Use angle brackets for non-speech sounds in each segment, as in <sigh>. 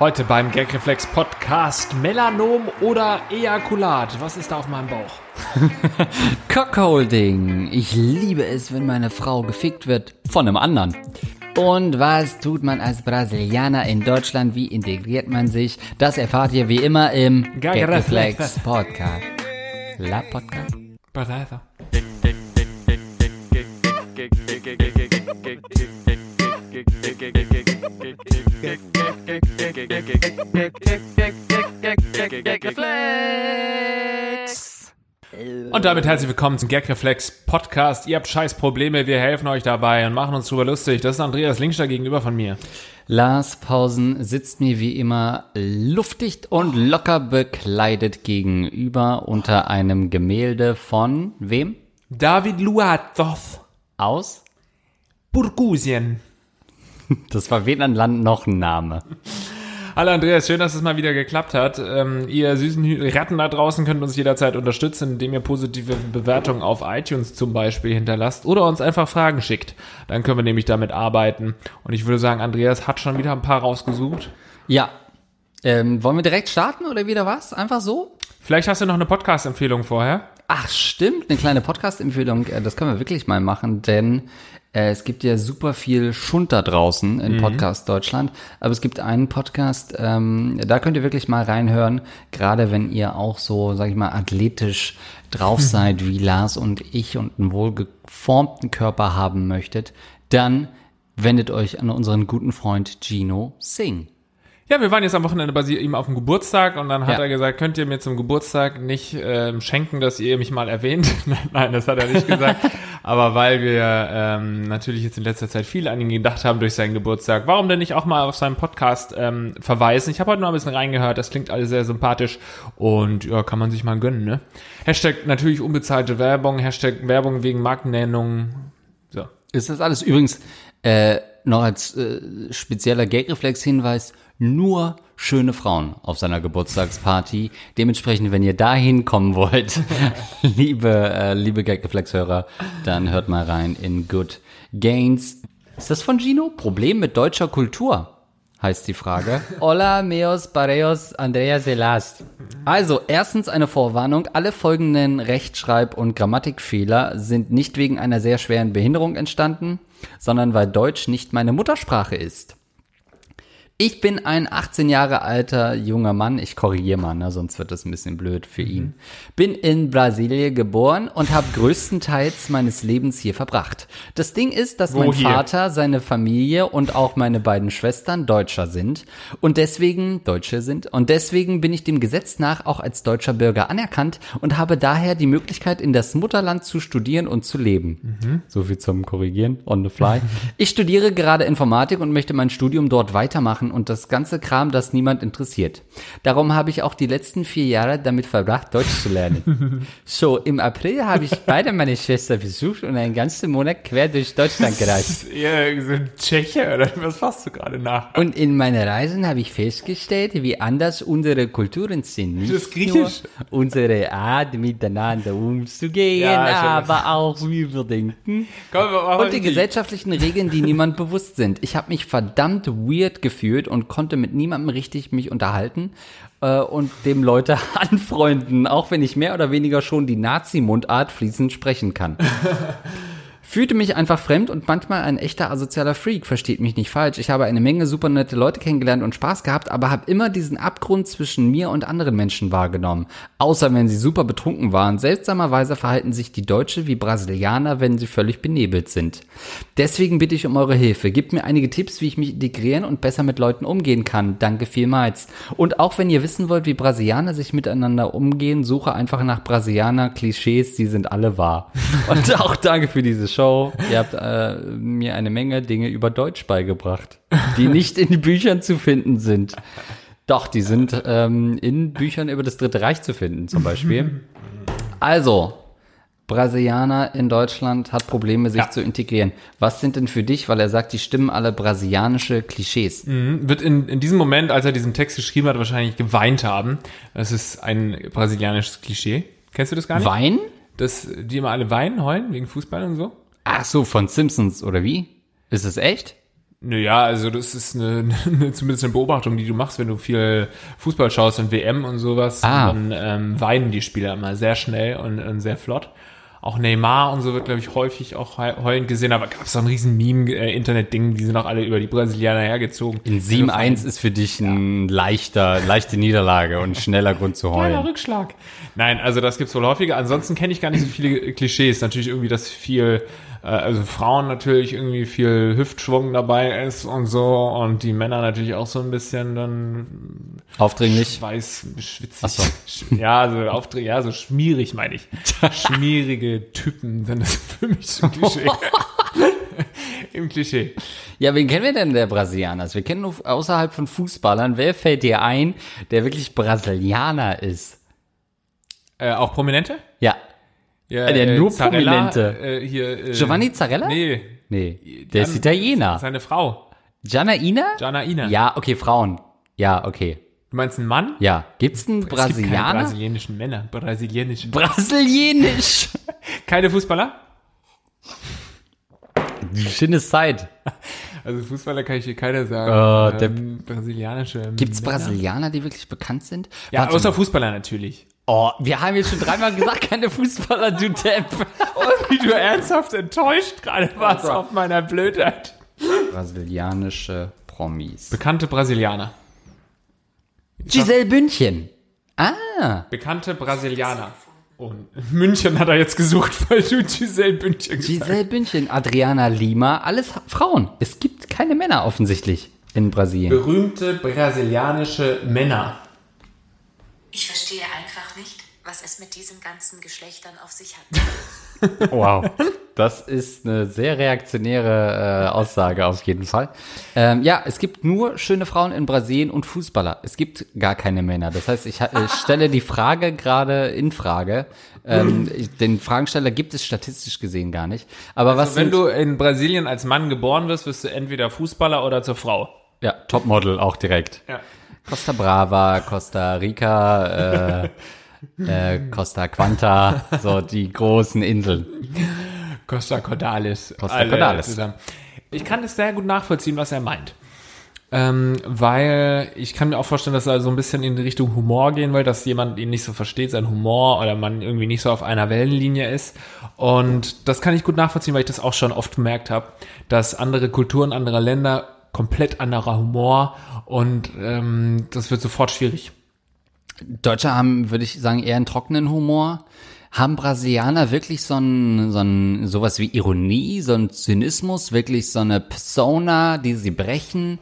Heute beim Gagreflex Podcast Melanom oder Ejakulat. Was ist da auf meinem Bauch? <laughs> Cockholding. Ich liebe es, wenn meine Frau gefickt wird von einem anderen. Und was tut man als Brasilianer in Deutschland? Wie integriert man sich? Das erfahrt ihr wie immer im Gagreflex. Podcast. La Podcast? Und damit herzlich willkommen zum Gagreflex Podcast. Ihr habt scheiß Probleme, wir helfen euch dabei und machen uns drüber lustig. Das ist Andreas Linkster gegenüber von mir. Lars Pausen sitzt mir wie immer luftdicht und locker bekleidet gegenüber unter einem Gemälde von wem? David Luatow, Aus? Burgusien. Das war weder ein Land noch ein Name. Hallo Andreas, schön, dass es mal wieder geklappt hat. Ähm, ihr süßen Ratten da draußen könnt uns jederzeit unterstützen, indem ihr positive Bewertungen auf iTunes zum Beispiel hinterlasst oder uns einfach Fragen schickt. Dann können wir nämlich damit arbeiten. Und ich würde sagen, Andreas hat schon wieder ein paar rausgesucht. Ja. Ähm, wollen wir direkt starten oder wieder was? Einfach so? Vielleicht hast du noch eine Podcast-Empfehlung vorher. Ach, stimmt, eine kleine Podcast-Empfehlung. Äh, Das können wir wirklich mal machen, denn es gibt ja super viel Schund da draußen in Podcast Deutschland. Aber es gibt einen Podcast, ähm, da könnt ihr wirklich mal reinhören, gerade wenn ihr auch so, sag ich mal, athletisch drauf seid wie Lars und ich und einen wohlgeformten Körper haben möchtet, dann wendet euch an unseren guten Freund Gino Singh. Ja, wir waren jetzt am Wochenende bei ihm auf dem Geburtstag und dann hat Ja. er gesagt, könnt ihr mir zum Geburtstag nicht ähm, schenken, dass ihr mich mal erwähnt? <laughs> Nein, das hat er nicht gesagt. <laughs> Aber weil wir ähm, natürlich jetzt in letzter Zeit viel an ihn gedacht haben durch seinen Geburtstag, warum denn nicht auch mal auf seinen Podcast ähm, verweisen? Ich habe heute noch ein bisschen reingehört, das klingt alles sehr sympathisch und ja, kann man sich mal gönnen, ne? Hashtag natürlich unbezahlte Werbung, Hashtag Werbung wegen Markennennung. So. Ist das alles übrigens äh, noch als äh, spezieller Gagreflex-Hinweis nur schöne Frauen auf seiner Geburtstagsparty. Dementsprechend, wenn ihr da hinkommen wollt, <laughs> liebe, äh, liebe Gagreflex-Hörer, dann hört mal rein in Good Gains. Ist das von Gino? Problem mit deutscher Kultur? Heißt die Frage. <laughs> Hola, meos, pareos, Andrea Selast. Also, erstens eine Vorwarnung. Alle folgenden Rechtschreib- und Grammatikfehler sind nicht wegen einer sehr schweren Behinderung entstanden, sondern weil Deutsch nicht meine Muttersprache ist. Ich bin ein 18 Jahre alter junger Mann. Ich korrigiere mal, ne, sonst wird das ein bisschen blöd für ihn. Bin in Brasilien geboren und habe <laughs> größtenteils meines Lebens hier verbracht. Das Ding ist, dass Wo mein hier? Vater, seine Familie und auch meine beiden Schwestern Deutscher sind und deswegen Deutsche sind und deswegen bin ich dem Gesetz nach auch als deutscher Bürger anerkannt und habe daher die Möglichkeit in das Mutterland zu studieren und zu leben. So viel zum Korrigieren on the fly. <laughs> Ich studiere gerade Informatik und möchte mein Studium dort weitermachen und das ganze Kram, das niemand interessiert. Darum habe ich auch die letzten vier Jahre damit verbracht, Deutsch zu lernen. <laughs> So, im April habe ich beide meine Schwester besucht und einen ganzen Monat quer durch Deutschland gereist. <laughs> Ist eher so ein Tscheche oder was machst du gerade nach? Und in meinen Reisen habe ich festgestellt, wie anders unsere Kulturen sind. Nicht Das ist Griechisch. Unsere Art, miteinander umzugehen, Ja, aber auch wie wir denken. Komm, Und die gesellschaftlichen Regeln, die niemand bewusst sind. Ich habe mich verdammt weird gefühlt und konnte mit niemandem richtig mich unterhalten äh, und dem Leute <laughs> anfreunden, auch wenn ich mehr oder weniger schon die Nazi-Mundart fließend sprechen kann. <laughs> Fühlte mich einfach fremd und manchmal ein echter asozialer Freak, versteht mich nicht falsch. Ich habe eine Menge super nette Leute kennengelernt und Spaß gehabt, aber habe immer diesen Abgrund zwischen mir und anderen Menschen wahrgenommen. Außer wenn sie super betrunken waren. Seltsamerweise verhalten sich die Deutsche wie Brasilianer, wenn sie völlig benebelt sind. Deswegen bitte ich um eure Hilfe. Gebt mir einige Tipps, wie ich mich integrieren und besser mit Leuten umgehen kann. Danke vielmals. Und auch wenn ihr wissen wollt, wie Brasilianer sich miteinander umgehen, suche einfach nach Brasilianer-Klischees, die sind alle wahr. <laughs> Und auch danke für diese Show. Ihr habt äh, mir eine Menge Dinge über Deutsch beigebracht, die nicht in Büchern zu finden sind. Doch, die sind ähm, in Büchern über das Dritte Reich zu finden, zum Beispiel. Also, Brasilianer in Deutschland hat Probleme, sich Ja. zu integrieren. Was sind denn für dich, weil er sagt, die stimmen alle brasilianische Klischees? wird in, in diesem Moment, als er diesen Text geschrieben hat, wahrscheinlich geweint haben. Das ist ein brasilianisches Klischee. Kennst du das gar nicht? Wein? Dass die immer alle weinen, heulen, wegen Fußball und so? Ach so, von Simpsons oder wie? Ist es echt? Naja, also das ist eine, <laughs> eine, zumindest eine Beobachtung, die du machst, wenn du viel Fußball schaust und WM und sowas. Ah. Und dann ähm, weinen die Spieler immer sehr schnell und, und sehr flott. Auch Neymar und so wird, glaube ich, häufig auch he- heulend gesehen. Aber gab es auch ein riesen Meme-Internet-Ding, die sind auch alle über die Brasilianer hergezogen. In 7-1 ist für dich ein leichter, leichte Niederlage und ein schneller Grund zu Kleiner heulen. Rückschlag. Nein, also das gibt's wohl häufiger. Ansonsten kenne ich gar nicht so viele Klischees. Natürlich irgendwie, dass viel, äh, also Frauen natürlich irgendwie viel Hüftschwung dabei ist und so und die Männer natürlich auch so ein bisschen dann Aufdringlich. weiß, schwitzig. Ach so. Ja, so Auftritt, ja, so schmierig meine ich. <laughs> Schmierige Typen sind das für mich so ein Klischee. <laughs> Im Klischee. Ja, wen kennen wir denn der Brasilianer? Wir kennen nur außerhalb von Fußballern. Wer fällt dir ein, der wirklich Brasilianer ist? Äh, auch Prominente? Ja. Ja, Der nur Zarella, Prominente. Äh, hier, äh, Giovanni Zarella? Nee. Nee, der ist Gian- Italiener. Seine Frau. Gianna Ina? Jana Ina. Ja, okay, Frauen. Ja, okay. Du meinst einen Mann? Ja. Gibt's einen Es gibt keine Brasilianer? brasilianischen Männer. Brasilianisch. Brasilianisch. <laughs> Keine Fußballer? Schöne Zeit. Also Fußballer kann ich hier keiner sagen. Äh, der- ähm, brasilianische. Gibt's Männer. Brasilianer, die wirklich bekannt sind? Ja, Warte außer mal. Fußballer natürlich. Oh, wir haben jetzt schon dreimal gesagt, keine Fußballer, du Depp. Wie du ernsthaft enttäuscht gerade warst auf meiner Blödheit. Brasilianische Promis. Bekannte Brasilianer. Giselle Bündchen. Ah. Bekannte Brasilianer. Und München hat er jetzt gesucht, <laughs> weil du Giselle Bündchen gesagt Giselle Bündchen, Adriana Lima, alles Frauen. Es gibt keine Männer offensichtlich in Brasilien. Berühmte brasilianische Männer. Ich verstehe einfach nicht, was es mit diesen ganzen Geschlechtern auf sich hat. <laughs> Wow. Das ist eine sehr reaktionäre äh, Aussage auf jeden Fall. Ähm, ja, es gibt nur schöne Frauen in Brasilien und Fußballer. Es gibt gar keine Männer. Das heißt, ich, ha- ich stelle die Frage gerade in Frage. Ähm, den Fragensteller gibt es statistisch gesehen gar nicht. Aber was Wenn sind, du in Brasilien als Mann geboren wirst, wirst du entweder Fußballer oder zur Frau. ja Topmodel auch direkt. Ja. Costa Brava, Costa Rica, äh, äh, Costa Quanta, so die großen Inseln. Costa Cordalis. Costa Cordalis. Zusammen. Ich kann es sehr gut nachvollziehen, was er meint. Ähm, weil ich kann mir auch vorstellen, dass er so ein bisschen in die Richtung Humor gehen will, dass jemand ihn nicht so versteht, sein Humor oder man irgendwie nicht so auf einer Wellenlinie ist. Und das kann ich gut nachvollziehen, weil ich das auch schon oft gemerkt habe, dass andere Kulturen, andere Länder komplett anderer Humor und ähm, das wird sofort schwierig. Deutsche haben, würde ich sagen, eher einen trockenen Humor. Haben Brasilianer wirklich so ein, so ein, sowas wie Ironie, so ein Zynismus, wirklich so eine Persona, die sie brechen?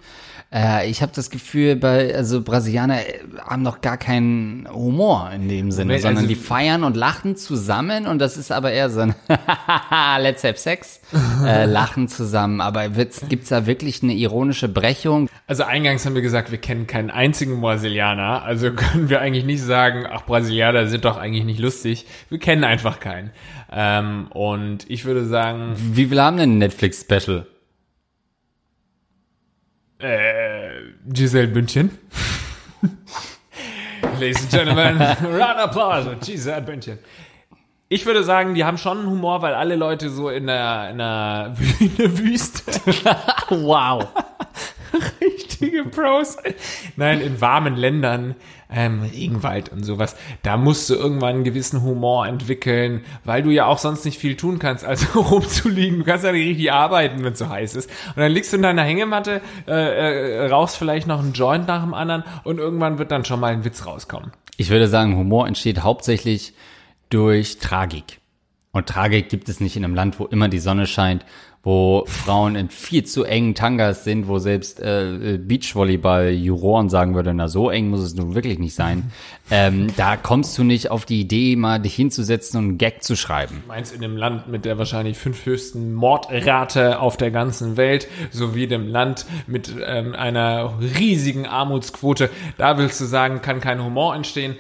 Äh, ich habe das Gefühl, bei, also Brasilianer äh, haben noch gar keinen Humor in dem Sinne, Nee, sondern also- die feiern und lachen zusammen und das ist aber eher so ein <laughs> Let's have sex, äh, <laughs> lachen zusammen. Aber wird's- gibt's da wirklich eine ironische Brechung? Also eingangs haben wir gesagt, wir kennen keinen einzigen Brasilianer, also <laughs> können wir eigentlich nicht sagen, ach, Brasilianer sind doch eigentlich nicht lustig. Wir kennen einfach keinen. Ähm, und ich würde sagen, Wie viel haben denn ein Netflix-Special? Äh, Giselle Bündchen. <laughs> Ladies and Gentlemen, <laughs> round of applause, Giselle Bündchen. Ich würde sagen, die haben schon einen Humor, weil alle Leute so in der, in der, in der Wüste <laughs> Wow. <laughs> richtige Pros. Nein, in warmen Ländern, ähm, Regenwald und sowas, da musst du irgendwann einen gewissen Humor entwickeln, weil du ja auch sonst nicht viel tun kannst, als <laughs> rumzuliegen. Du kannst ja nicht richtig arbeiten, wenn es so heiß ist. Und dann liegst du in deiner Hängematte, äh, äh, rauchst vielleicht noch einen Joint nach dem anderen und irgendwann wird dann schon mal ein Witz rauskommen. Ich würde sagen, Humor entsteht hauptsächlich durch Tragik. Und Tragik gibt es nicht in einem Land, wo immer die Sonne scheint, wo Frauen in viel zu engen Tangas sind, wo selbst äh, Beachvolleyball-Juroren sagen würde, na so eng muss es nun wirklich nicht sein. <laughs> Ähm, da kommst du nicht auf die Idee, mal dich hinzusetzen und einen Gag zu schreiben. Meinst in dem Land mit der wahrscheinlich fünf höchsten Mordrate auf der ganzen Welt, sowie dem Land mit ähm, einer riesigen Armutsquote, da willst du sagen, kann kein Humor entstehen?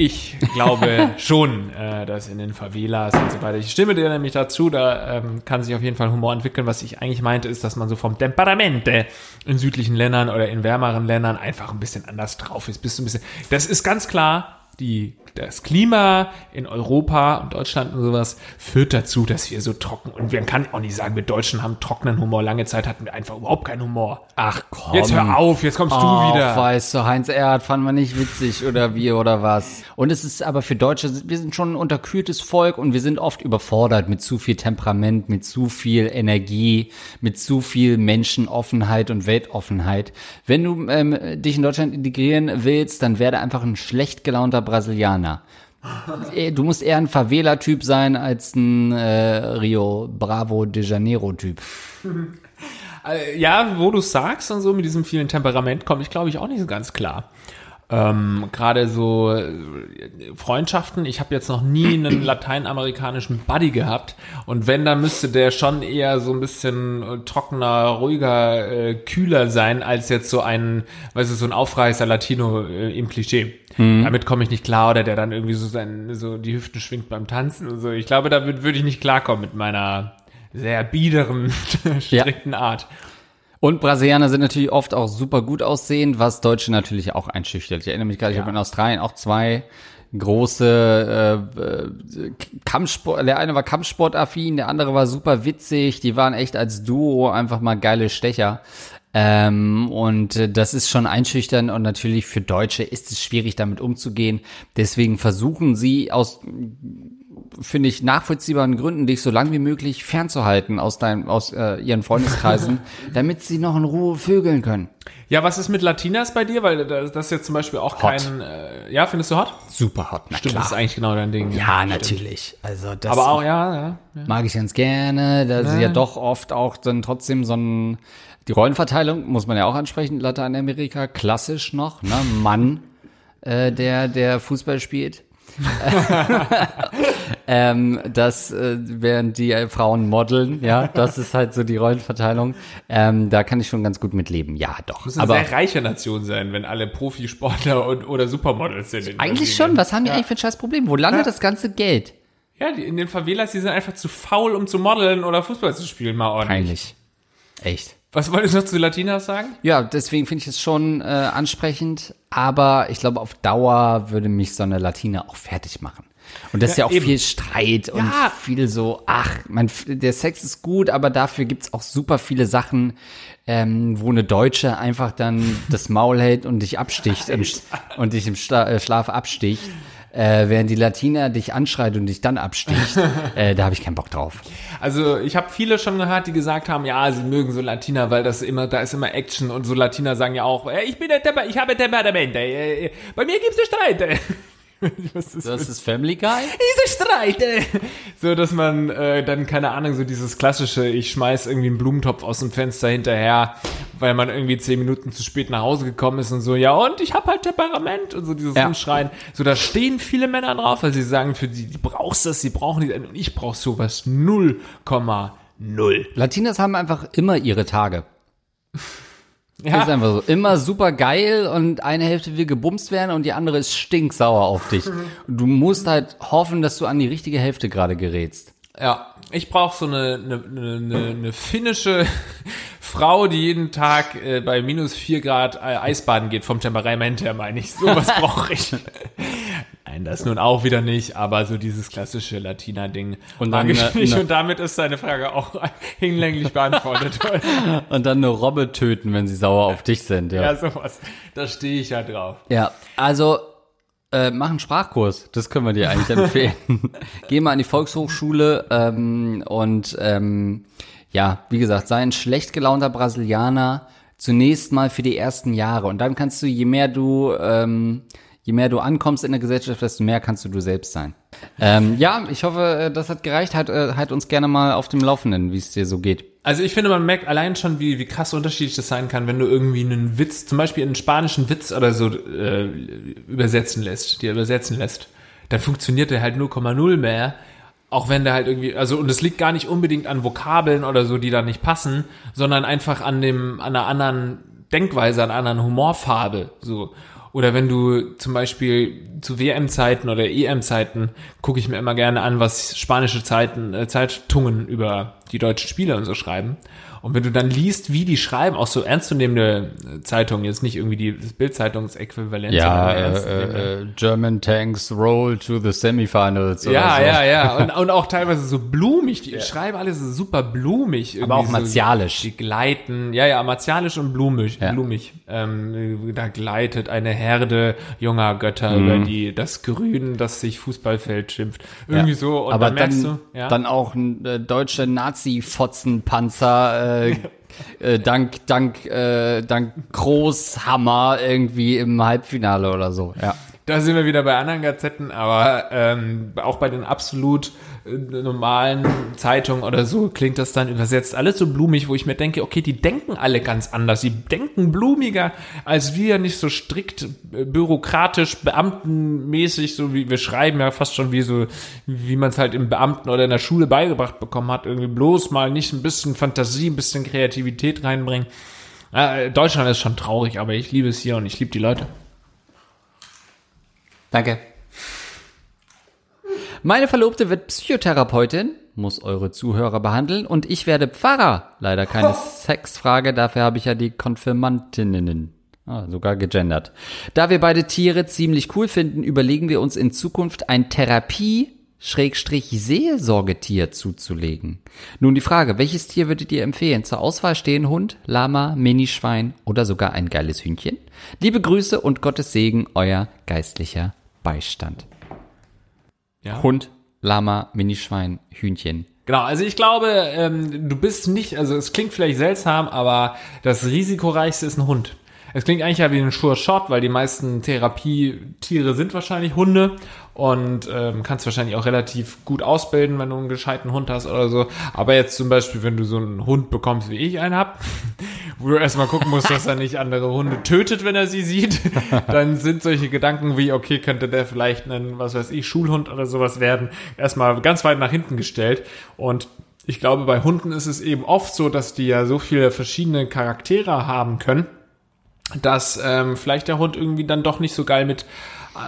Ich glaube <laughs> schon, äh, dass in den Favelas und so weiter. Ich stimme dir nämlich dazu, da ähm, kann sich auf jeden Fall Humor entwickeln. Was ich eigentlich meinte, ist, dass man so vom Temperamente in südlichen Ländern oder in wärmeren Ländern einfach ein bisschen anders drauf ist. Bist du ein bisschen. Das ist ganz klar die, das Klima in Europa und Deutschland und sowas führt dazu, dass wir so trocken und man kann auch nicht sagen, wir Deutschen haben trockenen Humor. Lange Zeit hatten wir einfach überhaupt keinen Humor. Ach komm. Jetzt hör auf, jetzt kommst Oh, du wieder. weißt du, Heinz Erhardt fand man nicht witzig oder wie oder was. Und es ist aber für Deutsche, wir sind schon ein unterkühltes Volk und wir sind oft überfordert mit zu viel Temperament, mit zu viel Energie, mit zu viel Menschenoffenheit und Weltoffenheit. Wenn du ähm, dich in Deutschland integrieren willst, dann werde einfach ein schlecht gelaunter Brasilianer. Eh, Du musst eher ein Favela-Typ sein als ein äh, Rio Bravo de Janeiro-Typ. Äh, Ja, wo du sagst und so mit diesem vielen Temperament komme ich, glaube ich, auch nicht so ganz klar. Ähm, Gerade so äh, Freundschaften. Ich habe jetzt noch nie einen <clears throat> lateinamerikanischen Buddy gehabt. Und wenn, dann müsste der schon eher so ein bisschen äh, trockener, ruhiger, äh, kühler sein, als jetzt so ein, weißt du, so ein Aufreißer Latino äh, im Klischee. Damit komme ich nicht klar. Oder der dann irgendwie so, sein, so die Hüften schwingt beim Tanzen und so. Ich glaube, damit würde ich nicht klarkommen mit meiner sehr biederen, <laughs> strikten Art. Und Brasilianer sind natürlich oft auch super gut aussehend, was Deutsche natürlich auch einschüchtert. Ich erinnere mich gerade, ich habe in Australien auch zwei große äh, äh, Kampfsport, der eine war Kampfsportaffin, der andere war super witzig, die waren echt als Duo einfach mal geile Stecher. Ähm, und äh, das ist schon einschüchtern und natürlich für Deutsche ist es schwierig damit umzugehen. Deswegen versuchen sie aus finde ich, nachvollziehbaren Gründen, dich so lang wie möglich fernzuhalten aus deinem, aus äh, ihren Freundeskreisen, <laughs> damit sie noch in Ruhe vögeln können. Ja, was ist mit Latinas bei dir? Weil das das ist jetzt zum Beispiel auch Hot. kein, äh, ja, findest du hot? Super hot, na Stimmt, klar. das ist eigentlich genau dein Ding. ja, stimmt. natürlich. Also das Aber auch, ja, ja. ja. mag ich ganz gerne. Da ist ja doch oft auch dann trotzdem so ein die Rollenverteilung muss man ja auch ansprechen. Lateinamerika klassisch noch, ne? Mann, äh, der der Fußball spielt. <laughs> ähm, das, äh, während die äh, Frauen modeln, ja, das ist halt so die Rollenverteilung. Ähm, da kann ich schon ganz gut mitleben. Ja, doch. Muss eine Aber sehr reiche Nation sein, wenn alle Profisportler und, oder Supermodels sind. in eigentlich schon. Was haben die eigentlich für ein scheiß Problem? Wo landet das ganze Geld? Ja, die, in den Favelas, die sind einfach zu faul, um zu modeln oder Fußball zu spielen, mal ordentlich. Peinlich. Echt. Was wolltest du noch zu Latinas sagen? Ja, deswegen finde ich es schon äh, ansprechend, aber ich glaube, auf Dauer würde mich so eine Latina auch fertig machen. Und das ist ja Ja, auch eben. viel Streit und Ja. viel so, ach, man, der Sex ist gut, aber dafür gibt's auch super viele Sachen, ähm, wo eine Deutsche einfach dann das Maul hält und dich absticht im, und dich im Schla äh, Schlaf absticht. Äh, während die Latina dich anschreit und dich dann absticht, <laughs> äh, da habe ich keinen Bock drauf. Also ich habe viele schon gehört, die gesagt haben, ja, sie mögen so Latina, weil das immer, da ist immer Action und so Latina sagen ja auch, äh, ich bin der Temper, ich habe Temperament, äh, äh, bei mir gibt's Streit. <laughs> Was ist Das ist Family Guy? diese Streit. äh. So, dass man äh, dann, keine Ahnung, so dieses klassische, ich schmeiß irgendwie einen Blumentopf aus dem Fenster hinterher, weil man irgendwie zehn Minuten zu spät nach Hause gekommen ist und so, ja und, ich hab halt Temperament und so dieses Ja. Umschreien. So, da stehen viele Männer drauf, weil sie sagen, für die, die brauchst das, sie brauchen die, und ich brauch sowas 0,0. Latinas haben einfach immer ihre Tage. Ja. Ist einfach so. Immer super geil und eine Hälfte will gebumst werden und die andere ist stinksauer auf dich. Und du musst halt hoffen, dass du an die richtige Hälfte gerade gerätst. Ja, ich brauche so eine, eine, eine, eine, eine finnische <laughs> Frau, die jeden Tag äh, bei minus vier Grad äh, Eisbaden geht, vom Temperament her, meine ich. Sowas <laughs> brauche ich. Nein, das nun auch wieder nicht, aber so dieses klassische Latina-Ding Und mag dann, ich äh, nicht. ne- Und damit ist deine Frage auch <laughs> hinlänglich beantwortet. <laughs> Und dann eine Robbe töten, wenn sie sauer auf dich sind. Ja, ja, sowas. Da stehe ich ja drauf. ja also äh, mach einen Sprachkurs. Das können wir dir eigentlich empfehlen. <laughs> Geh mal an die Volkshochschule ähm, und ähm, ja, wie gesagt, sei ein schlecht gelaunter Brasilianer zunächst mal für die ersten Jahre. Und dann kannst du, je mehr du, ähm, je mehr du ankommst in der Gesellschaft, desto mehr kannst du du selbst sein. Ähm, ja, ich hoffe, äh, das hat gereicht. Halt, halt uns gerne mal auf dem Laufenden, wie es dir so geht. Also ich finde, man merkt allein schon, wie, wie krass unterschiedlich das sein kann, wenn du irgendwie einen Witz, zum Beispiel einen spanischen Witz oder so äh, übersetzen lässt, dir übersetzen lässt, dann funktioniert der halt 0,0 mehr, auch wenn der halt irgendwie, also und es liegt gar nicht unbedingt an Vokabeln oder so, die da nicht passen, sondern einfach an dem, an einer anderen Denkweise, an einer anderen Humorfarbe, so. Oder wenn du zum Beispiel zu WM-Zeiten oder EM-Zeiten gucke ich mir immer gerne an, was spanische Zeiten, äh, Zeitungen über die deutschen Spieler und so schreiben. Und wenn du dann liest, wie die schreiben, auch so ernstzunehmende Zeitungen, jetzt nicht irgendwie die Bildzeitungsäquivalent, Ja, äh, äh, German Tanks roll to the semifinals oder Ja, so. ja, ja. <laughs> Und, und auch teilweise so blumig. Die schreiben alles super blumig. Aber auch irgendwie martialisch. So, die gleiten. Ja, ja, martialisch und blumig. Ja. blumig. Ähm, da gleitet eine Herde junger Götter Mhm. über die, das Grün, das sich Fußballfeld schimpft. Irgendwie so. Und Aber dann merkst dann, du, ja. dann auch ein äh, deutsche Nazi-Fotzenpanzer, äh, äh, dank, dank, äh, dank Großhammer irgendwie im Halbfinale oder so. Ja. Da sind wir wieder bei anderen Gazetten, aber ähm, auch bei den absolut normalen Zeitungen oder so klingt das dann übersetzt alles so blumig, wo ich mir denke, okay, die denken alle ganz anders. Die denken blumiger als wir, nicht so strikt äh, bürokratisch, beamtenmäßig, so wie wir schreiben ja fast schon wie so, wie man es halt im Beamten oder in der Schule beigebracht bekommen hat. Irgendwie bloß mal nicht ein bisschen Fantasie, ein bisschen Kreativität reinbringen. Äh, Deutschland ist schon traurig, aber ich liebe es hier und ich liebe die Leute. Danke. Meine Verlobte wird Psychotherapeutin, muss eure Zuhörer behandeln und ich werde Pfarrer. Leider keine <laughs> Sexfrage, dafür habe ich ja die Konfirmantinnen. Ah, sogar gegendert. Da wir beide Tiere ziemlich cool finden, überlegen wir uns in Zukunft ein Therapie Schrägstrich Seelsorgetier zuzulegen. Nun die Frage, welches Tier würdet ihr empfehlen? Zur Auswahl stehen Hund, Lama, Minischwein oder sogar ein geiles Hühnchen? Liebe Grüße und Gottes Segen, euer geistlicher Beistand. Ja. Hund, Lama, Minischwein, Hühnchen. Genau, also ich glaube, ähm, du bist nicht, also es klingt vielleicht seltsam, aber das risikoreichste ist ein Hund. Es klingt eigentlich ja wie ein Sure Shot, weil die meisten Therapietiere sind wahrscheinlich Hunde und ähm, kannst wahrscheinlich auch relativ gut ausbilden, wenn du einen gescheiten Hund hast oder so. Aber jetzt zum Beispiel, wenn du so einen Hund bekommst, wie ich einen hab, <laughs> wo du erstmal gucken musst, dass er nicht andere Hunde tötet, wenn er sie sieht, <laughs> dann sind solche Gedanken wie, okay, könnte der vielleicht einen, was weiß ich, Schulhund oder sowas werden, erstmal ganz weit nach hinten gestellt. Und ich glaube, bei Hunden ist es eben oft so, dass die ja so viele verschiedene Charaktere haben können, dass ähm, vielleicht der Hund irgendwie dann doch nicht so geil mit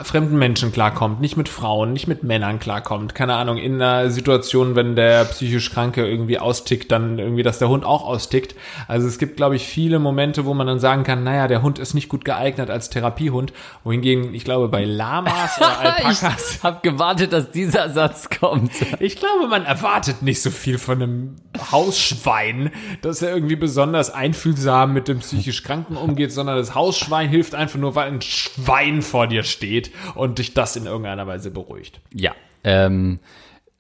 fremden Menschen klarkommt, nicht mit Frauen, nicht mit Männern klarkommt. Keine Ahnung, in einer Situation, wenn der psychisch Kranke irgendwie austickt, dann irgendwie, dass der Hund auch austickt. Also es gibt, glaube ich, viele Momente, wo man dann sagen kann, naja, der Hund ist nicht gut geeignet als Therapiehund. Wohingegen, ich glaube, bei Lamas oder <laughs> Alpakas, Ich <laughs> hab gewartet, dass dieser Satz kommt. ich glaube, man erwartet nicht so viel von einem Hausschwein, dass er irgendwie besonders einfühlsam mit dem psychisch Kranken umgeht, sondern das Hausschwein hilft einfach nur, weil ein Schwein vor dir steht und dich das in irgendeiner Weise beruhigt. Ja. Ähm,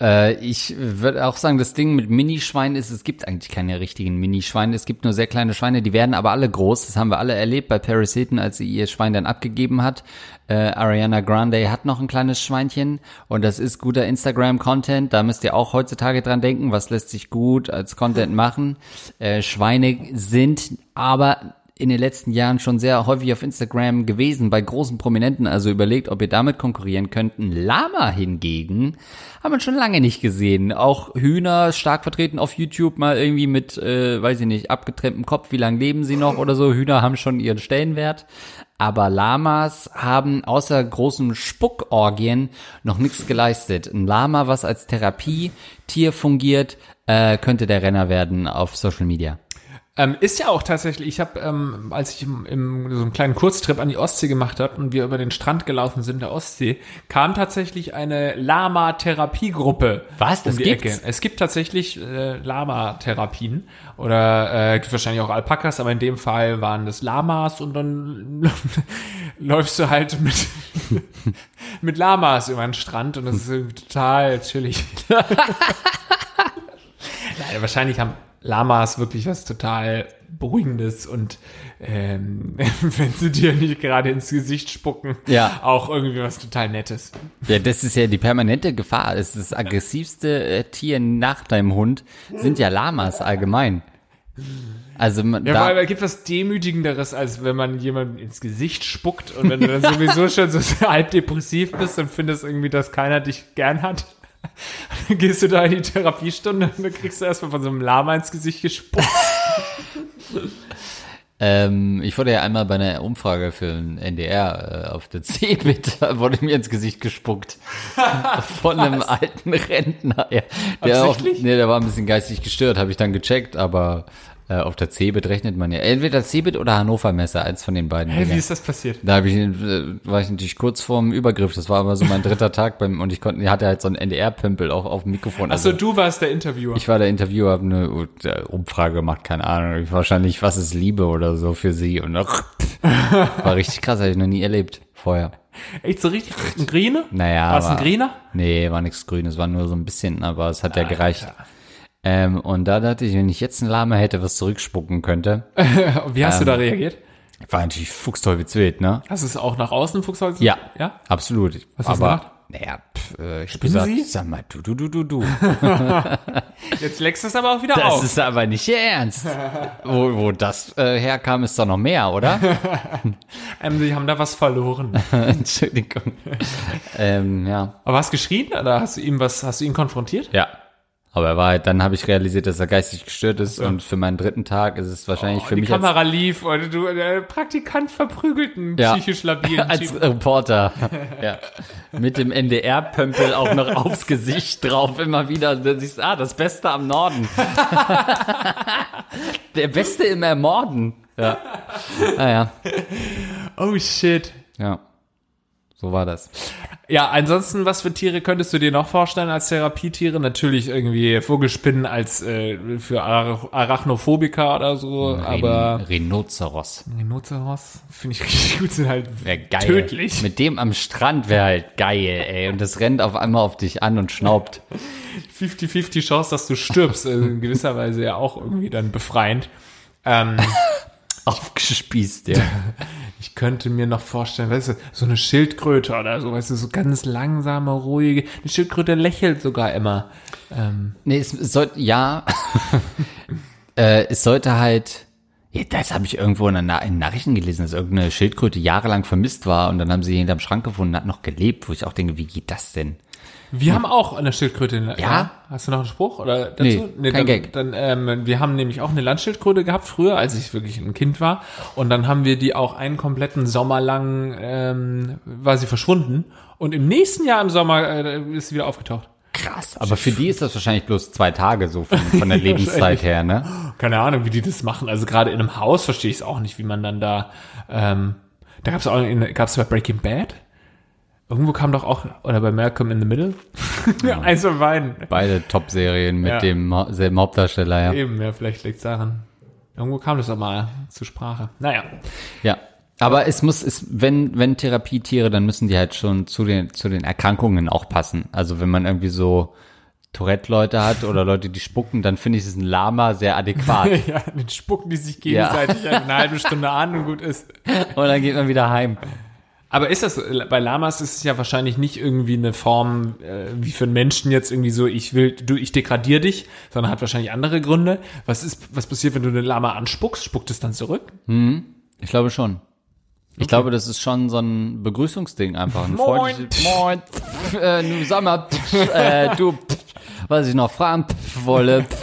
äh, ich würde auch sagen, das Ding mit Minischweinen ist, es gibt eigentlich keine richtigen Minischweine. Es gibt nur sehr kleine Schweine, die werden aber alle groß. Das haben wir alle erlebt bei Paris Hilton, als sie ihr Schwein dann abgegeben hat. Äh, Ariana Grande hat noch ein kleines Schweinchen und das ist guter Instagram-Content. Da müsst ihr auch heutzutage dran denken, was lässt sich gut als Content machen. Äh, Schweine sind aber in den letzten Jahren schon sehr häufig auf Instagram gewesen bei großen Prominenten, also überlegt, ob ihr damit konkurrieren könnt. Ein Lama hingegen haben wir schon lange nicht gesehen. Auch Hühner stark vertreten auf YouTube, mal irgendwie mit, äh, weiß ich nicht, abgetrenntem Kopf, wie lange leben sie noch oder so. Hühner haben schon ihren Stellenwert. Aber Lamas haben außer großen Spuckorgien noch nichts geleistet. Ein Lama, was als Therapietier fungiert, äh, könnte der Renner werden auf Social Media. Ähm, ist ja auch tatsächlich, ich habe, ähm, als ich im, im, so einen kleinen Kurztrip an die Ostsee gemacht habe und wir über den Strand gelaufen sind der Ostsee, kam tatsächlich eine Lama-Therapiegruppe. Was? Das um die gibt's? Ecke. Es gibt tatsächlich äh, Lama-Therapien oder äh, gibt wahrscheinlich auch Alpakas, aber in dem Fall waren das Lamas und dann <laughs> läufst du halt mit <laughs> mit Lamas über den Strand und das ist irgendwie total chillig. <laughs> Nein, wahrscheinlich haben Lamas wirklich was total Beruhigendes und ähm, <laughs> wenn sie dir nicht gerade ins Gesicht spucken, Ja. auch irgendwie was total Nettes. Ja, das ist ja die permanente Gefahr. Das, ist das aggressivste äh, Tier nach deinem Hund sind ja Lamas allgemein. Also man, Ja, da, es gibt was Demütigenderes, als wenn man jemandem ins Gesicht spuckt und wenn du dann <laughs> sowieso schon so <laughs> halb depressiv bist und findest irgendwie, dass keiner dich gern hat. Dann gehst du da in die Therapiestunde und dann kriegst du erstmal von so einem Lama ins Gesicht gespuckt. ähm, ich wurde ja einmal bei einer Umfrage für den NDR äh, auf der C-Bit, da wurde mir ins Gesicht gespuckt. Von einem alten Rentner. Ja, der, auch, nee, der war ein bisschen geistig gestört, habe ich dann gecheckt, aber Äh, auf der Cebit rechnet man ja. Entweder Cebit oder Hannover Messe, eins von den beiden. Hä, wie ist das passiert? Da hab ich, äh, war ich natürlich kurz vorm Übergriff. Das war aber so mein dritter <laughs> Tag beim, und ich konnte, hatte halt so einen NDR-Pömpel auch auf dem Mikrofon. Achso, du warst der Interviewer. Ich war der Interviewer, habe eine Umfrage gemacht, keine Ahnung. Wahrscheinlich, was ist Liebe oder so für sie. Und ach, war richtig krass, habe ich noch nie erlebt vorher. Echt so richtig ein Grine? Naja. War es ein Griner? Nee, war nichts Grünes, war nur so ein bisschen, aber es hat ja gereicht. Ähm, und da dachte ich, wenn ich jetzt ein Lama hätte, was zurückspucken könnte, <laughs> Wie hast du Ähm. da reagiert? war natürlich fuchsteufelswild, ne? Hast du es auch nach außen Fuchsholz? Ja, Ja? absolut. Was hast du gemacht? naja, pff, äh, ich gesagt, Sie? sag mal, du, du, du, du, du. <laughs> Jetzt leckst du es aber auch wieder Das auf. ist aber nicht Ihr Ernst. wo, wo das äh, herkam, ist doch noch mehr, oder? <laughs> Ähm, sie haben da was verloren. Entschuldigung. ähm, ja. Aber hast du geschrien oder hast du ihm was, hast du ihn konfrontiert? Ja. Aber er war halt, dann habe ich realisiert, dass er geistig gestört ist und für meinen dritten Tag ist es wahrscheinlich für Oh, die mich als, Kamera lief und du, der Praktikant verprügelt einen Ja. psychisch labilen <laughs> als. Reporter. <laughs> ja. Mit dem NDR-Pömpel auch noch <laughs> aufs Gesicht drauf immer wieder. Und dann siehst du, ah, das Beste am Norden. Der Beste im Ermorden. Ja. Naja, Oh shit. ja. So war das. Ja, ansonsten, was für Tiere könntest du dir noch vorstellen als Therapietiere? Natürlich irgendwie Vogelspinnen als äh, für Arach Arachnophobiker oder so, aber Ren Rhinoceros. Rhinoceros finde ich richtig gut, sind halt Wäre geil. tödlich. Mit dem am Strand wäre halt geil, ey. Und das rennt auf einmal auf dich an und schnaubt. 50-50 Chance, dass du stirbst, in gewisser Weise ja auch irgendwie dann befreiend. Ähm, <laughs> Aufgespießt, ja. <laughs> ich könnte mir noch vorstellen, weißt du, so eine Schildkröte oder so, weißt du, so ganz langsame, ruhige. Eine Schildkröte lächelt sogar immer. Ähm, Nee, es, es sollte, ja, <laughs> äh, es sollte halt, ja, das habe ich irgendwo in, einer, in Nachrichten gelesen, dass irgendeine Schildkröte jahrelang vermisst war und dann haben sie ihn hinterm Schrank gefunden und hat noch gelebt, wo ich auch denke, wie geht das denn? Wir haben auch eine Schildkröte. In, Ja? Hast du noch einen Spruch oder dazu? Nee, kein dann, Gag. Dann, ähm, wir haben nämlich auch eine Landschildkröte gehabt früher, als ich wirklich ein Kind war. Und dann haben wir die auch einen kompletten Sommer lang ähm, war sie verschwunden. Und im nächsten Jahr im Sommer äh, ist sie wieder aufgetaucht. Krass. Aber für die ist das wahrscheinlich bloß zwei Tage so von, von der <laughs> Lebenszeit her, ne? Keine Ahnung, wie die das machen. Also gerade in einem Haus verstehe ich es auch nicht, wie man dann da. Ähm, da gab es auch, gab es bei Breaking Bad. Irgendwo kam doch auch oder bei Malcolm in the Middle. <laughs> Eins von beiden. Beide Top-Serien mit Ja. dem selben Hauptdarsteller, ja. Eben, ja, vielleicht liegt's daran. Irgendwo kam das doch mal zur Sprache. Naja. Ja. Aber es muss, es, wenn, wenn Therapietiere, dann müssen die halt schon zu den, zu den Erkrankungen auch passen. Also wenn man irgendwie so Tourette-Leute hat oder Leute, die spucken, dann finde ich es ein Lama sehr adäquat. <laughs> ja, dann spucken die sich gegenseitig eine halbe Stunde an und gut ist. Und dann geht man wieder heim. Aber ist das, bei Lamas ist es ja wahrscheinlich nicht irgendwie eine Form, äh, wie für einen Menschen jetzt irgendwie so, ich will, du, ich degradiere dich, sondern hat wahrscheinlich andere Gründe. Was ist, was passiert, wenn du eine Lama anspuckst? Spuckt es dann zurück? Ich glaube schon. Ich glaube, das ist schon so ein Begrüßungsding einfach. Ein Moin. Moin. Pff, äh, du sag mal, äh, du, was ich noch fragen wolle. <laughs>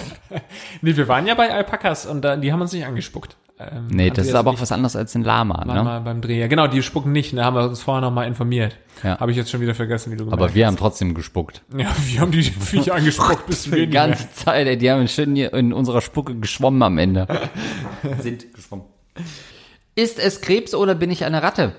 Nee, wir waren ja bei Alpakas und da, die haben uns nicht angespuckt. Ähm, Nee, das ist aber auch was anderes als ein Lama, waren ne? beim Dreh. Ja, genau, die spucken nicht. Da haben wir uns vorher noch mal informiert. Ja. Habe ich jetzt schon wieder vergessen, wie du gemeint Aber wir haben trotzdem gespuckt. hast. <laughs> Ja, wir haben die <laughs> <laughs> Viecher angespuckt, bis wir Die ganze Zeit, ey, die haben schön hier in unserer Spucke geschwommen am Ende. Sind geschwommen. Ist es Krebs oder bin ich eine Ratte?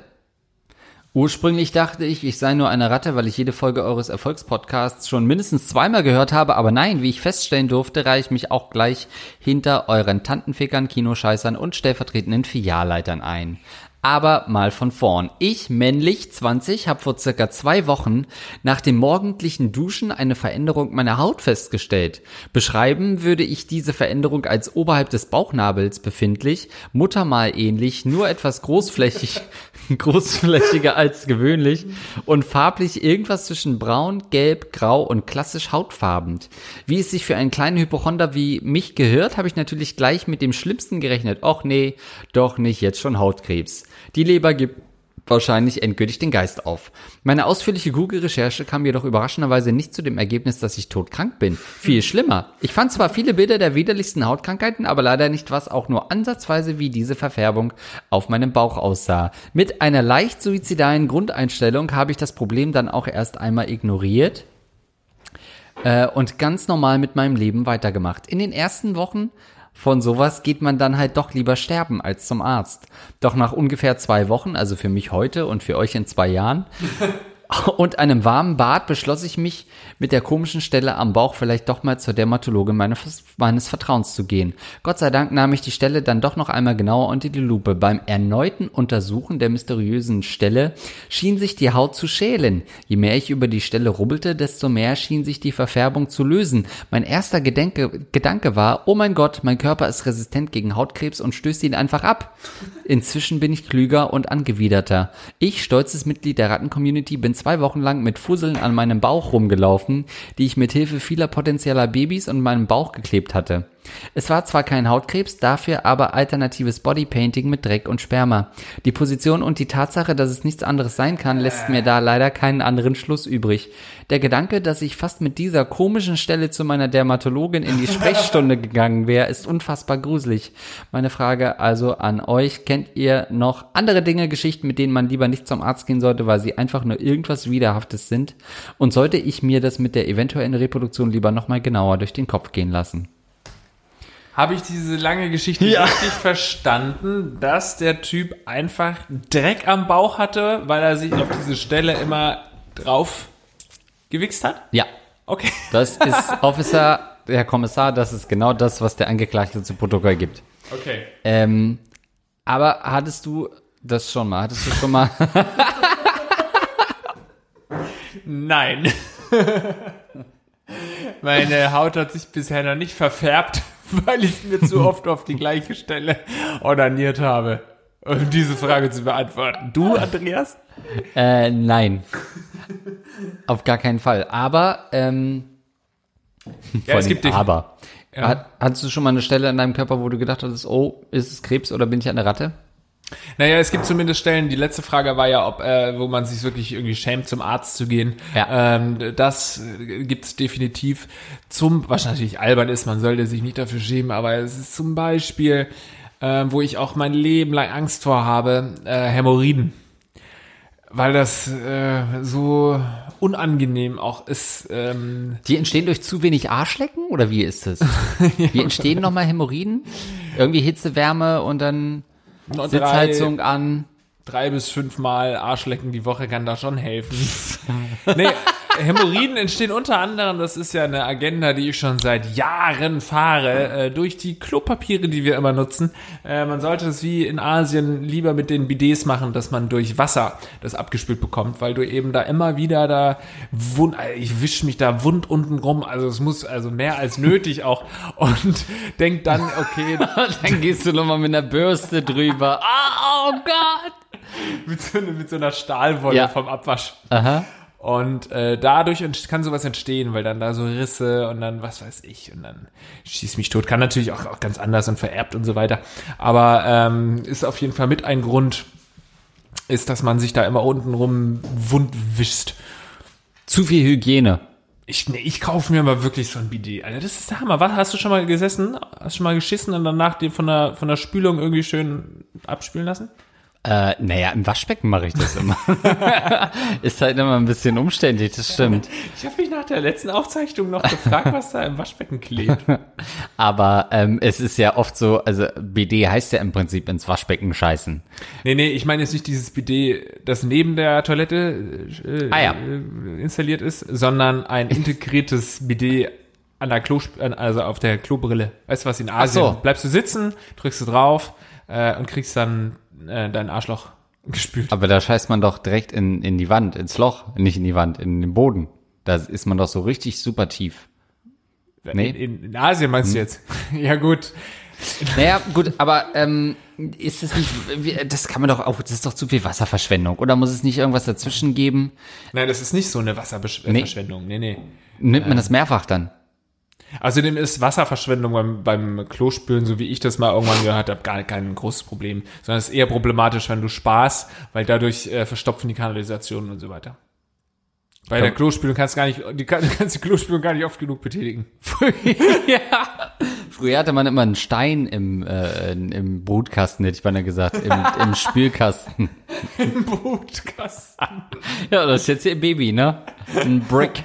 Ursprünglich dachte ich, ich sei nur eine Ratte, weil ich jede Folge eures Erfolgspodcasts schon mindestens zweimal gehört habe, aber nein, wie ich feststellen durfte, reihe ich mich auch gleich hinter euren Tantenfickern, Kinoscheißern und stellvertretenden Filialleitern ein. Aber mal von vorn. Ich, männlich 20, habe vor circa zwei Wochen nach dem morgendlichen Duschen eine Veränderung meiner Haut festgestellt. Beschreiben würde ich diese Veränderung als oberhalb des Bauchnabels befindlich, Muttermal ähnlich, nur etwas großflächig, <laughs> großflächiger als gewöhnlich und farblich irgendwas zwischen braun, gelb, grau und klassisch hautfarbend. Wie es sich für einen kleinen Hypochonder wie mich gehört, habe ich natürlich gleich mit dem Schlimmsten gerechnet. Och nee, doch nicht jetzt schon Hautkrebs. Die Leber gibt wahrscheinlich endgültig den Geist auf. Meine ausführliche Google-Recherche kam jedoch überraschenderweise nicht zu dem Ergebnis, dass ich todkrank bin. Viel schlimmer. Ich fand zwar viele Bilder der widerlichsten Hautkrankheiten, aber leider nicht, was auch nur ansatzweise wie diese Verfärbung auf meinem Bauch aussah. Mit einer leicht suizidalen Grundeinstellung habe ich das Problem dann auch erst einmal ignoriert äh, und ganz normal mit meinem Leben weitergemacht. In den ersten Wochen von sowas geht man dann halt doch lieber sterben als zum Arzt. Doch nach ungefähr zwei Wochen, also für mich heute und für euch in zwei Jahren, <laughs> und einem warmen Bad beschloss ich mich, mit der komischen Stelle am Bauch vielleicht doch mal zur Dermatologin meines, Vertrauens zu gehen. Gott sei Dank nahm ich die Stelle dann doch noch einmal genauer unter die Lupe. Beim erneuten Untersuchen der mysteriösen Stelle schien sich die Haut zu schälen. Je mehr ich über die Stelle rubbelte, desto mehr schien sich die Verfärbung zu lösen. Mein erster Gedenke, Gedanke war, oh mein Gott, mein Körper ist resistent gegen Hautkrebs und stößt ihn einfach ab. Inzwischen bin ich klüger und angewiderter. Ich, stolzes Mitglied der Ratten-Community, bin zwei Wochen lang mit Fusseln an meinem Bauch rumgelaufen, die ich mit Hilfe vieler potenzieller Babys und meinem Bauch geklebt hatte. Es war zwar kein Hautkrebs, dafür aber alternatives Bodypainting mit Dreck und Sperma. Die Position und die Tatsache, dass es nichts anderes sein kann, lässt mir da leider keinen anderen Schluss übrig. Der Gedanke, dass ich fast mit dieser komischen Stelle zu meiner Dermatologin in die <laughs> Sprechstunde gegangen wäre, ist unfassbar gruselig. Meine Frage also an euch, kennt ihr noch andere Dinge, Geschichten, mit denen man lieber nicht zum Arzt gehen sollte, weil sie einfach nur irgendwas Widerhaftes sind? Und sollte ich mir das mit der eventuellen Reproduktion lieber nochmal genauer durch den Kopf gehen lassen? Habe ich diese lange Geschichte Ja. richtig <laughs> verstanden, dass der Typ einfach Dreck am Bauch hatte, weil er sich auf diese Stelle immer drauf gewichst hat? Ja, Okay. <laughs> das ist Officer, Herr Kommissar, das ist genau das, was der Angeklagte zu Protokoll gibt. Okay. Ähm, aber hattest du das schon mal? Hattest du schon mal? <laughs> Nein. Meine Haut hat sich bisher noch nicht verfärbt, <laughs> weil ich mir zu oft auf die gleiche Stelle ordiniert habe. Um diese Frage zu beantworten. Du, Andreas? äh, nein. Auf gar keinen Fall. Aber, ähm, Ja, es gibt defin- aber. Ja. Hat, hattest du schon mal eine Stelle in deinem Körper, wo du gedacht hattest, oh, ist es Krebs oder bin ich eine Ratte? Naja, es gibt zumindest Stellen, die letzte Frage war ja, ob, äh, wo man sich wirklich irgendwie schämt, zum Arzt zu gehen. Ja. Ähm, das gibt's definitiv zum, was natürlich albern ist, man sollte sich nicht dafür schämen, aber es ist zum Beispiel, äh, wo ich auch mein Leben lang Angst vor habe, äh, Hämorrhoiden. Weil das äh, so unangenehm auch ist. Ähm, Die entstehen durch zu wenig Arschlecken oder wie ist das? <laughs> Wie entstehen nochmal Hämorrhoiden? Irgendwie Hitze, Wärme und dann nur Sitzheizung an. drei bis fünfmal Arschlecken die Woche kann da schon helfen. <laughs> nee, Hämorrhoiden entstehen unter anderem, das ist ja eine Agenda, die ich schon seit Jahren fahre, äh, durch die Klopapiere, die wir immer nutzen. Äh, man sollte es wie in Asien lieber mit den Bidets machen, dass man durch Wasser das abgespült bekommt, weil du eben da immer wieder da wund, äh, ich wisch mich da wund unten rum, also es muss also mehr als nötig auch und denk dann, okay, <laughs> Dann gehst du nochmal mit einer Bürste drüber. Ah, oh Gott! mit so, mit so einer Stahlwolle Ja. vom Abwasch. Aha. Und äh, dadurch kann sowas entstehen, weil dann da so Risse und dann was weiß ich und dann schieß mich tot. Kann natürlich auch, auch ganz anders und vererbt und so weiter. Aber ähm, ist auf jeden Fall mit ein Grund, ist, dass man sich da immer unten rum wund wischt. Zu viel Hygiene. Ich, nee, ich kaufe mir mal wirklich so ein Bidet. Alter, das ist der Hammer. Was, hast du schon mal gesessen? Hast du schon mal geschissen und danach den von der, von der Spülung irgendwie schön abspülen lassen? Äh, naja, im Waschbecken mache ich das immer. <laughs> ist halt immer ein bisschen umständlich, das stimmt. Ich habe mich nach der letzten Aufzeichnung noch gefragt, was da im Waschbecken klebt. <laughs> Aber ähm, es ist ja oft so, also BD heißt ja im Prinzip ins Waschbecken scheißen. Nee, nee, ich meine jetzt nicht dieses Bidet, das neben der Toilette äh, Ah, ja. äh, installiert ist, sondern ein integriertes Bidet an der Klo, also auf der Klobrille. Weißt du was, in Asien so. bleibst du sitzen, drückst du drauf äh, und kriegst dann äh, dein Arschloch <laughs> gespült. Aber da scheißt man doch direkt in, in die Wand, ins Loch, nicht in die Wand, in den Boden. Da ist man doch so richtig super tief. Nee. In, in Asien meinst du jetzt? <laughs> ja gut. Naja, gut, aber ähm, ist es nicht, das kann man doch auch, das ist doch zu viel Wasserverschwendung. Oder muss es nicht irgendwas dazwischen geben? Nein, das ist nicht so eine Wasserverschwendung. Nee, nee. Nimmt man das mehrfach dann? Außerdem ist Wasserverschwendung beim, beim Klospülen, so wie ich das mal irgendwann gehört habe, gar kein großes Problem. Sondern es ist eher problematisch, wenn du sparst, weil dadurch äh, verstopfen die Kanalisationen und so weiter. Bei der Klospülung kannst du gar nicht, die, kann- <laughs> kannst die Klospülung gar nicht oft genug betätigen. <laughs> ja. Früher hatte man immer einen Stein im, äh, im Brutkasten, hätte ich beinahe gesagt, im, im <laughs> Spülkasten. Brutkasten. Ja, das ist jetzt ihr Baby, ne? Ein Brick.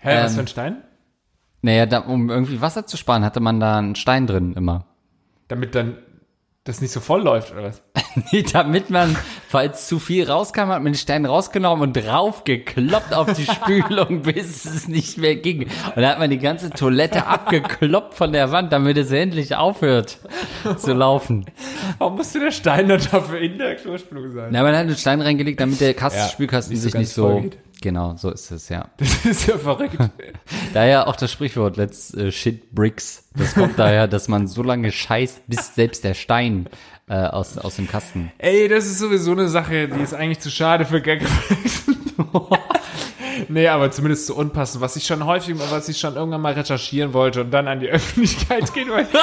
Hä, was Ähm, für ein Stein? Naja, da, um irgendwie Wasser zu sparen, hatte man da einen Stein drin immer. Damit dann das nicht so voll läuft, oder was? <laughs> Nee, damit man, falls zu viel rauskam, hat man den Stein rausgenommen und drauf gekloppt auf die <laughs> Spülung, bis es nicht mehr ging. Und dann hat man die ganze Toilette abgekloppt von der Wand, damit es endlich aufhört zu laufen. Warum musste der Stein dann dafür in der Klospülung sein? Na, man hat einen Stein reingelegt, damit der Kasten, Ja, Spülkasten nicht so sich nicht so. Genau, so ist es, ja. <laughs> Das ist ja verrückt. <laughs> Daher auch das Sprichwort Let's äh, shit bricks. Das kommt daher, dass man so lange scheißt, bis selbst der Stein äh, aus, aus dem Kasten. Ey, das ist sowieso eine Sache, die ist eigentlich zu schade für Gag. <laughs> <laughs> nee, aber zumindest zu unpassend. Was ich schon häufig, was ich schon irgendwann mal recherchieren wollte und dann an die <laughs> Öffentlichkeit gehen wollte.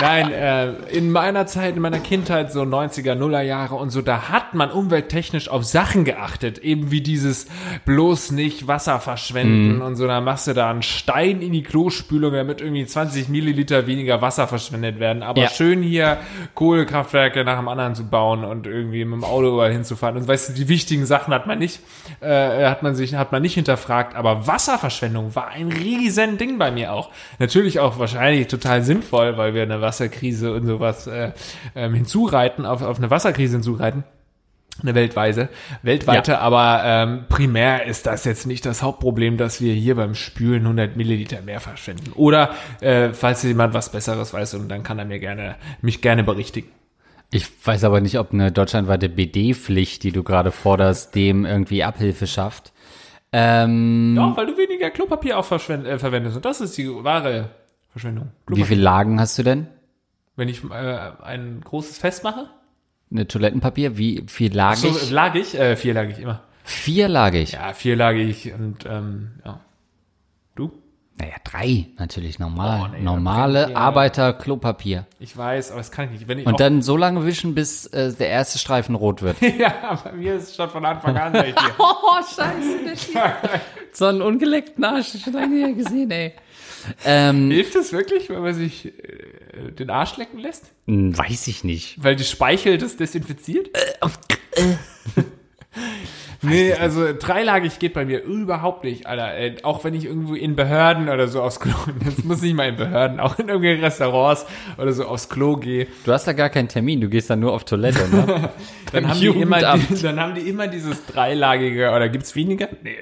Nein, äh, in meiner Zeit, in meiner Kindheit, so 90er, Nuller Jahre und so, da hat man umwelttechnisch auf Sachen geachtet. Eben wie dieses bloß nicht Wasser verschwenden und so. Da machst du da einen Stein in die Klospülung, damit irgendwie 20 Milliliter weniger Wasser verschwendet werden. Aber Ja. schön hier Kohlekraftwerke nach dem anderen zu bauen und irgendwie mit dem Auto überall hinzufahren. Und weißt du, die wichtigen Sachen hat man nicht, äh, hat man sich, hat man nicht hinterfragt. Aber Wasserverschwendung war ein riesen Ding bei mir auch. Natürlich auch wahrscheinlich total sinnvoll, weil wir eine Wasserkrise und sowas äh, ähm, hinzureiten, auf, auf eine Wasserkrise hinzureiten. Eine weltweise, weltweite, aber ähm, primär ist das jetzt nicht das Hauptproblem, dass wir hier beim Spülen 100 Milliliter mehr verschwenden. Oder äh, falls jemand was Besseres weiß, und dann kann er mir gerne mich gerne berichtigen. Ich weiß aber nicht, ob eine deutschlandweite BD-Pflicht, die du gerade forderst, dem irgendwie Abhilfe schafft. Ähm, Doch, weil du weniger Klopapier auch äh, verwendest. Und das ist die wahre Verschwendung. wie Klopapier. viele Lagen hast du denn? Wenn ich äh, ein großes Fest mache? Eine Toilettenpapier? Wie vierlagig? So, lagig? Äh, vierlagig immer. Vierlagig. Ja, vierlagig und ähm, ja. Naja, drei natürlich normal. Oh, nee, Normale okay, ja. Arbeiter-Klopapier. Ich weiß, aber das kann ich nicht. Wenn ich Und dann so lange wischen, bis äh, der erste Streifen rot wird. <laughs> ja, bei mir ist es schon von Anfang an hier. <laughs> oh, scheiße. <laughs> so einen ungeleckten Arsch schon lange nicht mehr gesehen, ey. Ähm, Hilft es wirklich, wenn man sich äh, den Arsch lecken lässt? hm, weiß ich nicht. Weil die Speichel das desinfiziert? Nee, also dreilagig geht bei mir überhaupt nicht, Alter. Äh, auch wenn ich irgendwo in Behörden oder so aufs Klo, <laughs> das muss nicht mal in Behörden, auch in irgendwelchen Restaurants oder so aufs Klo gehe, Du hast da gar keinen Termin, du gehst dann nur auf Toilette, ne? <laughs> dann haben, die immer, die, <laughs> dann haben die immer dieses dreilagige, oder gibt's weniger? Nee.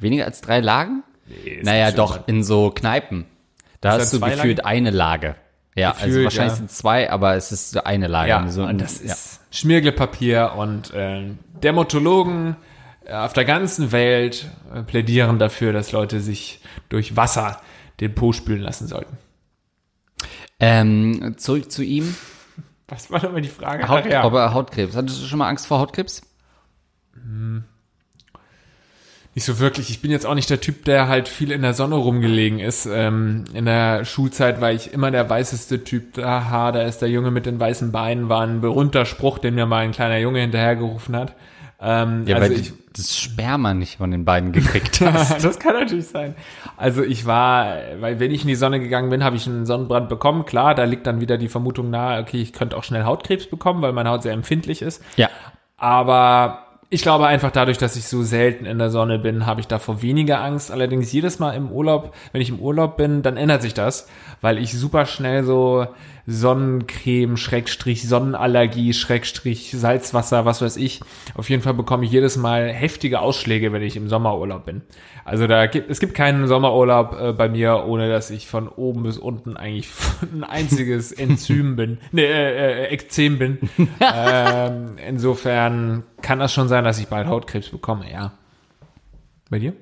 Weniger als drei Lagen? nee Naja, doch, in so Kneipen. Da Ist hast du gefühlt eine Lage. Ja, also Gefühlt, wahrscheinlich ja. sind zwei, aber es ist eine Lage. Ja, so, und das ja. ist Schmiergelpapier und äh, Dermatologen auf der ganzen Welt äh, plädieren dafür, dass Leute sich durch Wasser den Po spülen lassen sollten. Ähm, zurück zu ihm. Was war nochmal die Frage? Haut, Ach ja. Ob er Hautkrebs. Hattest du schon mal Angst vor Hautkrebs? Nicht so wirklich. Ich bin jetzt auch nicht der Typ, der halt viel in der Sonne rumgelegen ist. Ähm, in der Schulzeit war ich immer der weißeste Typ. Aha, da ist der Junge mit den weißen Beinen, war ein berühmter Spruch, den mir mal ein kleiner Junge hinterhergerufen hat. Ähm, Ja, also weil ich, das Sperma nicht von den beiden gekriegt <laughs> hast. das kann natürlich sein. Also ich war, weil wenn ich in die Sonne gegangen bin, habe ich einen Sonnenbrand bekommen. Klar, da liegt dann wieder die Vermutung nahe, okay, ich könnte auch schnell Hautkrebs bekommen, weil meine Haut sehr empfindlich ist. ja. Aber ich glaube einfach dadurch, dass ich so selten in der Sonne bin, habe ich davor weniger Angst. Allerdings jedes Mal im Urlaub, wenn ich im Urlaub bin, dann ändert sich das, weil ich super schnell so Sonnencreme, Schrägstrich, Sonnenallergie, Schrägstrich, Salzwasser, was weiß ich. Auf jeden Fall bekomme ich jedes Mal heftige Ausschläge, wenn ich im Sommerurlaub bin. Also da gibt, es gibt keinen Sommerurlaub äh, bei mir, ohne dass ich von oben bis unten eigentlich <laughs> ein einziges Enzym bin, ne, äh, äh, Ekzem bin. <laughs> ähm, insofern kann das schon sein, dass ich bald Hautkrebs bekomme, ja. Bei dir?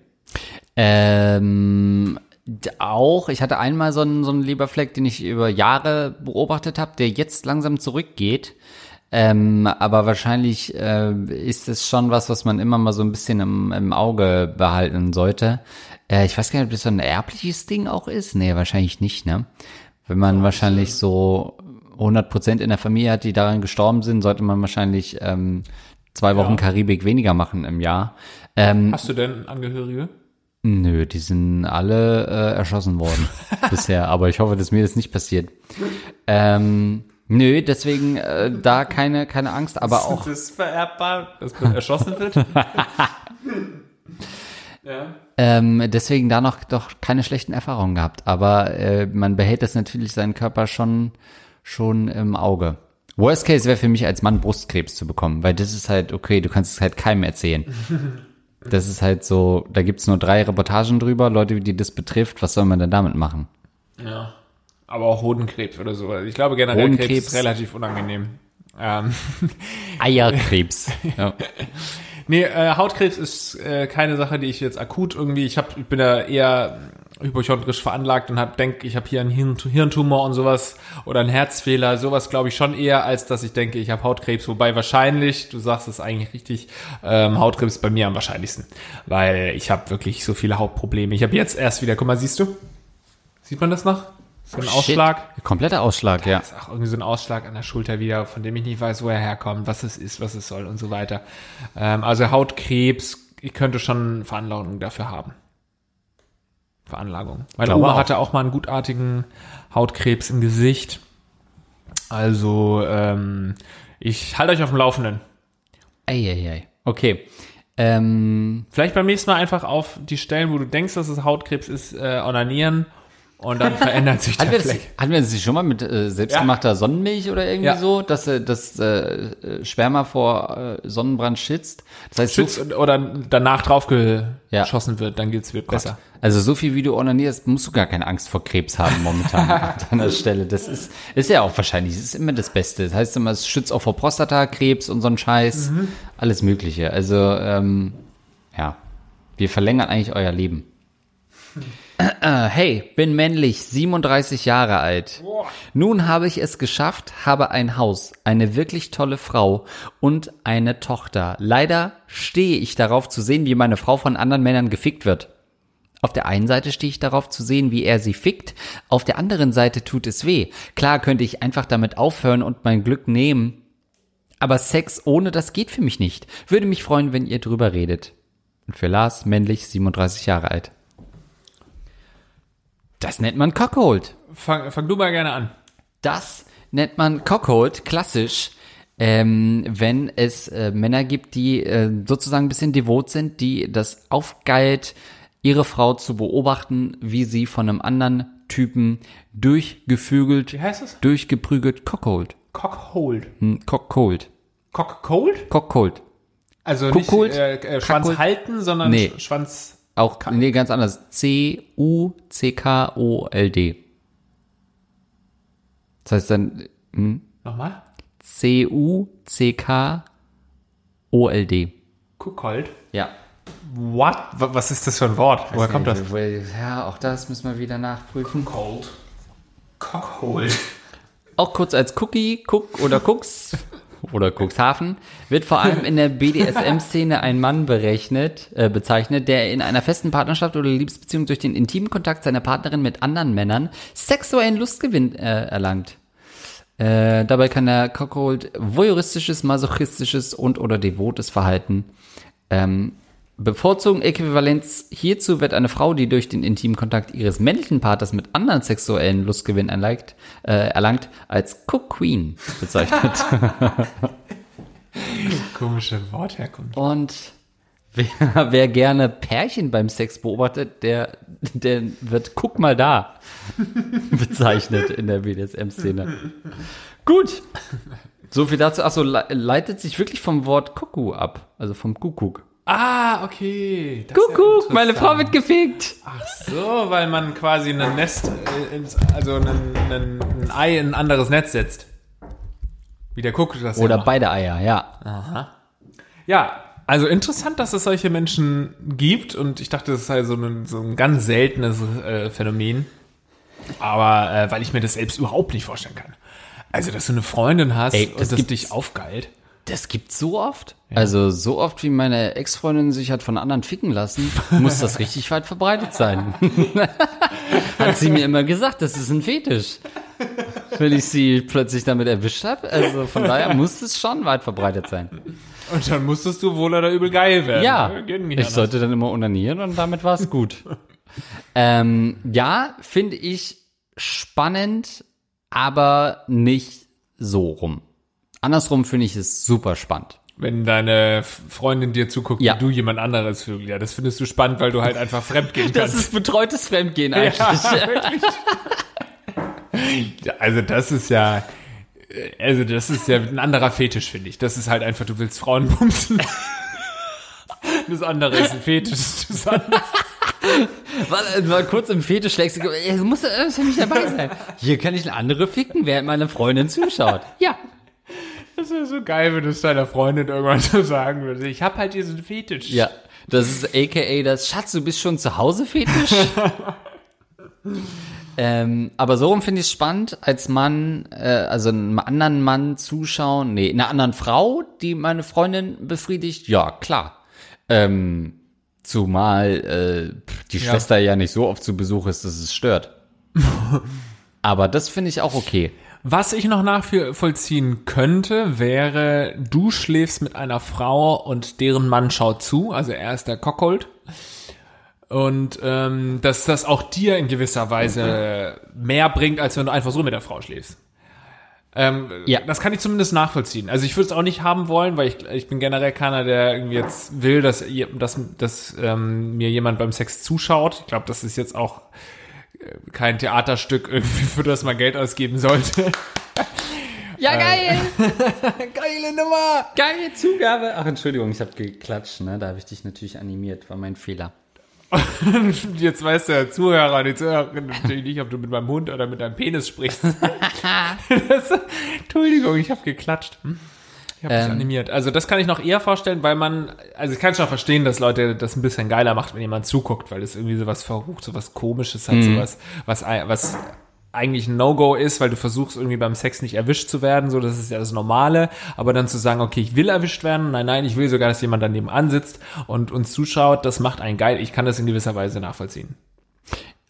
Ähm, auch, ich hatte einmal so einen, so einen Leberfleck, den ich über Jahre beobachtet habe, der jetzt langsam zurückgeht. Ähm, aber wahrscheinlich äh, ist es schon was, was man immer mal so ein bisschen im, im Auge behalten sollte. Äh, ich weiß gar nicht, ob das so ein erbliches Ding auch ist. Nee, wahrscheinlich nicht, ne? Wenn man wahrscheinlich so 100% in der Familie hat, die daran gestorben sind, sollte man wahrscheinlich ähm, zwei Wochen Ja. Karibik weniger machen im Jahr. Ähm, Hast du denn Angehörige? Nö, die sind alle äh, erschossen worden <laughs> bisher, aber ich hoffe, dass mir das nicht passiert. Ähm, nö, deswegen äh, da keine keine Angst, aber auch Das ist vererbbar, dass man erschossen wird. <laughs> ja. ähm, deswegen da noch doch keine schlechten Erfahrungen gehabt. Aber äh, man behält das natürlich seinen Körper schon schon im Auge. Worst Case wäre für mich als Mann Brustkrebs zu bekommen, weil das ist halt, okay, du kannst es halt keinem erzählen. <laughs> Das ist halt so, da gibt's nur drei Reportagen drüber, Leute, die das betrifft, was soll man denn damit machen? Ja. Aber auch Hodenkrebs oder so. Ich glaube generell Hodenkrebs. Krebs ist relativ unangenehm. Ähm, <laughs> Eierkrebs. ja. <laughs> nee, äh, Hautkrebs ist äh, keine Sache, die ich jetzt akut irgendwie, ich hab, ich bin da eher hypochondrisch veranlagt und hab, denk, ich habe hier einen Hirn, Hirntumor und sowas oder einen Herzfehler, sowas glaube ich schon eher, als dass ich denke, ich habe Hautkrebs. Wobei wahrscheinlich, du sagst es eigentlich richtig, ähm, Hautkrebs bei mir am wahrscheinlichsten, weil ich habe wirklich so viele Hautprobleme. Ich habe jetzt erst wieder, guck mal, siehst du? Sieht man das noch? So ein Ausschlag? Shit. Kompletter Ausschlag, ja. ist auch irgendwie so ein Ausschlag an der Schulter wieder, von dem ich nicht weiß, wo er herkommt, was es ist, was es soll und so weiter. Ähm, also Hautkrebs, ich könnte schon Veranlagung dafür haben. Veranlagung. Meine Oma auch. hatte auch mal einen gutartigen Hautkrebs im Gesicht. Also ähm, ich halte euch auf dem Laufenden. Eieiei. Okay. Ähm, Vielleicht beim nächsten Mal einfach auf die Stellen, wo du denkst, dass es Hautkrebs ist, äh, onanieren und dann verändert sich <laughs> der hatten, wir das, Fleck. hatten wir das nicht schon mal mit äh, selbstgemachter Sonnenmilch oder irgendwie Ja. so, dass äh, das äh, äh, Sperma vor äh, Sonnenbrand schützt? Das heißt, so, Schützt oder danach drauf Ja. geschossen wird, dann geht's wird besser. also so viel wie du onanierst, musst du gar keine Angst vor Krebs haben momentan <laughs> an deiner Stelle. Das ist, ist ja auch wahrscheinlich, das ist immer das Beste. Das heißt immer, es schützt auch vor Prostatakrebs und so ein Scheiß, alles Mögliche. Also, ähm, ja, wir verlängern eigentlich euer Leben. Äh, <laughs> hey, bin männlich, 37 Jahre alt. Nun habe ich es geschafft, habe ein Haus, eine wirklich tolle Frau und eine Tochter. Leider stehe ich darauf zu sehen, wie meine Frau von anderen Männern gefickt wird. Auf der einen Seite stehe ich darauf zu sehen, wie er sie fickt, auf der anderen Seite tut es weh. Klar könnte ich einfach damit aufhören und mein Glück nehmen, aber Sex ohne das geht für mich nicht. Würde mich freuen, wenn ihr drüber redet. Und für Lars, männlich, 37 Jahre alt. Das nennt man Cockhold. Fang, fang du mal gerne an. Das nennt man Cockhold, klassisch, ähm, wenn es äh, Männer gibt, die äh, sozusagen ein bisschen devot sind, die das aufgeilt, ihre Frau zu beobachten, wie sie von einem anderen Typen durchgefügelt, Wie heißt es? durchgeprügelt, Cockhold. Cockhold. Hm, Cockhold. Cockcold? Cockhold. Also Cockhold? nicht äh, äh, Schwanz Kackhold? halten, sondern Nee. Sch- Schwanz. Auch, nee, ganz anders. C-U-C-K-O-L-D. Das heißt dann Nochmal? C-U-C-K-O-L-D. Cockhold. Ja. What? Wa- Was ist das für ein Wort? Woher kommt das? Ja, auch das müssen wir wieder nachprüfen. Cold. Cockhold. Auch kurz als Cookie, Cook oder Cooks <laughs> oder Cuxhaven wird vor allem in der BDSM-Szene ein Mann berechnet, äh, bezeichnet, der in einer festen Partnerschaft oder Liebesbeziehung durch den intimen Kontakt seiner Partnerin mit anderen Männern sexuellen Lustgewinn äh, erlangt. Äh, dabei kann der Cockhold voyeuristisches, masochistisches und oder devotes Verhalten ähm, bevorzugen. Äquivalenz hierzu wird eine Frau, die durch den intimen Kontakt ihres männlichen Partners mit anderen sexuellen Lustgewinn erlangt, äh, erlangt als Cook Queen bezeichnet. <laughs> Komische Wortherkunft. und wer, wer gerne Pärchen beim Sex beobachtet, der, der wird Guck mal da <laughs> bezeichnet in der BDSM-Szene. Gut. So viel dazu. Achso, le leitet sich wirklich vom Wort Kuckuck ab. Also vom Kuckuck. Ah, okay. Das ist ja Kuckuck, meine. Frau wird gefickt. Ach so, weil man quasi ein Nest, äh, ins, also ein, ein, ein Ei in ein anderes Netz setzt. Wie der Kuck das Oder ja beide Eier, ja. Ja, also interessant, dass es solche Menschen gibt und ich dachte, das sei so ein, so ein ganz seltenes äh, Phänomen. Aber äh, weil ich mir das selbst überhaupt nicht vorstellen kann. Also, dass du eine Freundin hast Ey, und das das gibt's- dich aufgeilt. Das gibt's so oft? Also so oft, wie meine Ex-Freundin sich hat von anderen ficken lassen, <laughs> muss das richtig weit verbreitet sein. <laughs> hat sie mir immer gesagt, das ist ein Fetisch. Wenn ich sie plötzlich damit erwischt habe. Also von daher muss es schon weit verbreitet sein. Und dann musstest du wohl oder übel geil werden. Ja, ich sollte dann immer unanieren und damit war es gut. ähm, ja, finde ich spannend, aber nicht so rum. Andersrum finde ich es super spannend. Wenn deine Freundin dir zuguckt, Ja. wie du jemand anderes vögel. Ja, das findest du spannend, weil du halt einfach fremd gehen <laughs> Das kannst. ist betreutes Fremdgehen eigentlich. <laughs> ja. Also das ist ja, also das ist ja ein anderer Fetisch, finde ich. Das ist halt einfach, du willst Frauen <laughs> bumsen. Das andere ist ein Fetisch. Das andere, Mal, mal kurz im Fetischlexikon. Du musst äh, für mich dabei sein. Hier kann ich eine andere ficken, während meine Freundin zuschaut. Ja. Das ist so geil, wenn du es deiner Freundin irgendwann so sagen würdest. Ich habe halt diesen Fetisch. Ja. Das ist aka das Schatz, du bist schon zu Hause Fetisch. <laughs> ähm, aber so rum finde ich es spannend, als Mann, äh, also einem anderen Mann zuschauen, nee, einer anderen Frau, die meine Freundin befriedigt, ja, klar. Ähm, zumal äh, die Ja. Schwester ja nicht so oft zu Besuch ist, dass es stört. <laughs> aber das finde ich auch okay. Was ich noch nachvollziehen könnte, wäre, du schläfst mit einer Frau und deren Mann schaut zu, also er ist der Cockhold. Und ähm, dass das auch dir in gewisser Weise mehr bringt, als wenn du einfach so mit der Frau schläfst. Ähm, Ja. Das kann ich zumindest nachvollziehen. Also ich würde es auch nicht haben wollen, weil ich, ich bin generell keiner, der irgendwie jetzt will, dass, dass, dass ähm, mir jemand beim Sex zuschaut. Ich glaube, das ist jetzt auch kein Theaterstück, irgendwie, für das man Geld ausgeben sollte. Ja, geil! <laughs> Geile Nummer! Geile Zugabe! Ach, Entschuldigung, ich habe geklatscht, ne? Da habe ich dich natürlich animiert, war mein Fehler. <laughs> Jetzt weiß der Zuhörer, die Zuhörerin natürlich nicht, ob du mit meinem Hund oder mit deinem Penis sprichst. <laughs> das, Entschuldigung, ich habe geklatscht. Hm? Ich habe Ähm. animiert. Also das kann ich noch eher vorstellen, weil man, also ich kann schon verstehen, dass Leute das ein bisschen geiler macht, wenn jemand zuguckt, weil das irgendwie sowas verrucht, sowas komisches hat, sowas, was, was eigentlich ein No-Go ist, weil du versuchst irgendwie beim Sex nicht erwischt zu werden, so das ist ja das Normale, aber dann zu sagen, okay, ich will erwischt werden, nein, nein, ich will sogar, dass jemand daneben ansitzt und uns zuschaut, das macht einen geil. Ich kann das in gewisser Weise nachvollziehen.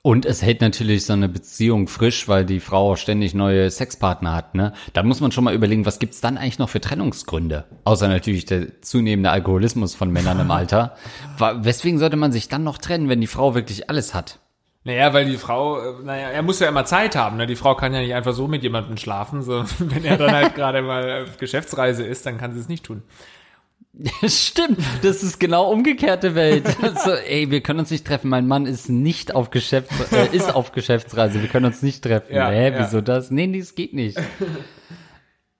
Und es hält natürlich so eine Beziehung frisch, weil die Frau ständig neue Sexpartner hat, ne? Da muss man schon mal überlegen, was gibt's dann eigentlich noch für Trennungsgründe? Außer natürlich der zunehmende Alkoholismus von Männern im <laughs> Alter. Weswegen sollte man sich dann noch trennen, wenn die Frau wirklich alles hat? Naja, weil die Frau, äh, naja, er muss ja immer Zeit haben, ne? Die Frau kann ja nicht einfach so mit jemandem schlafen, so, <laughs> wenn er dann halt <laughs> gerade mal auf Geschäftsreise ist, dann kann sie es nicht tun. <laughs> Stimmt, das ist genau umgekehrte Welt. <laughs> so, ey, wir können uns nicht treffen. Mein Mann ist nicht auf Geschäfts äh, <laughs> ist auf Geschäftsreise. Wir können uns nicht treffen. Ja, Hä, ja. wieso das? Nee, nee, das geht nicht.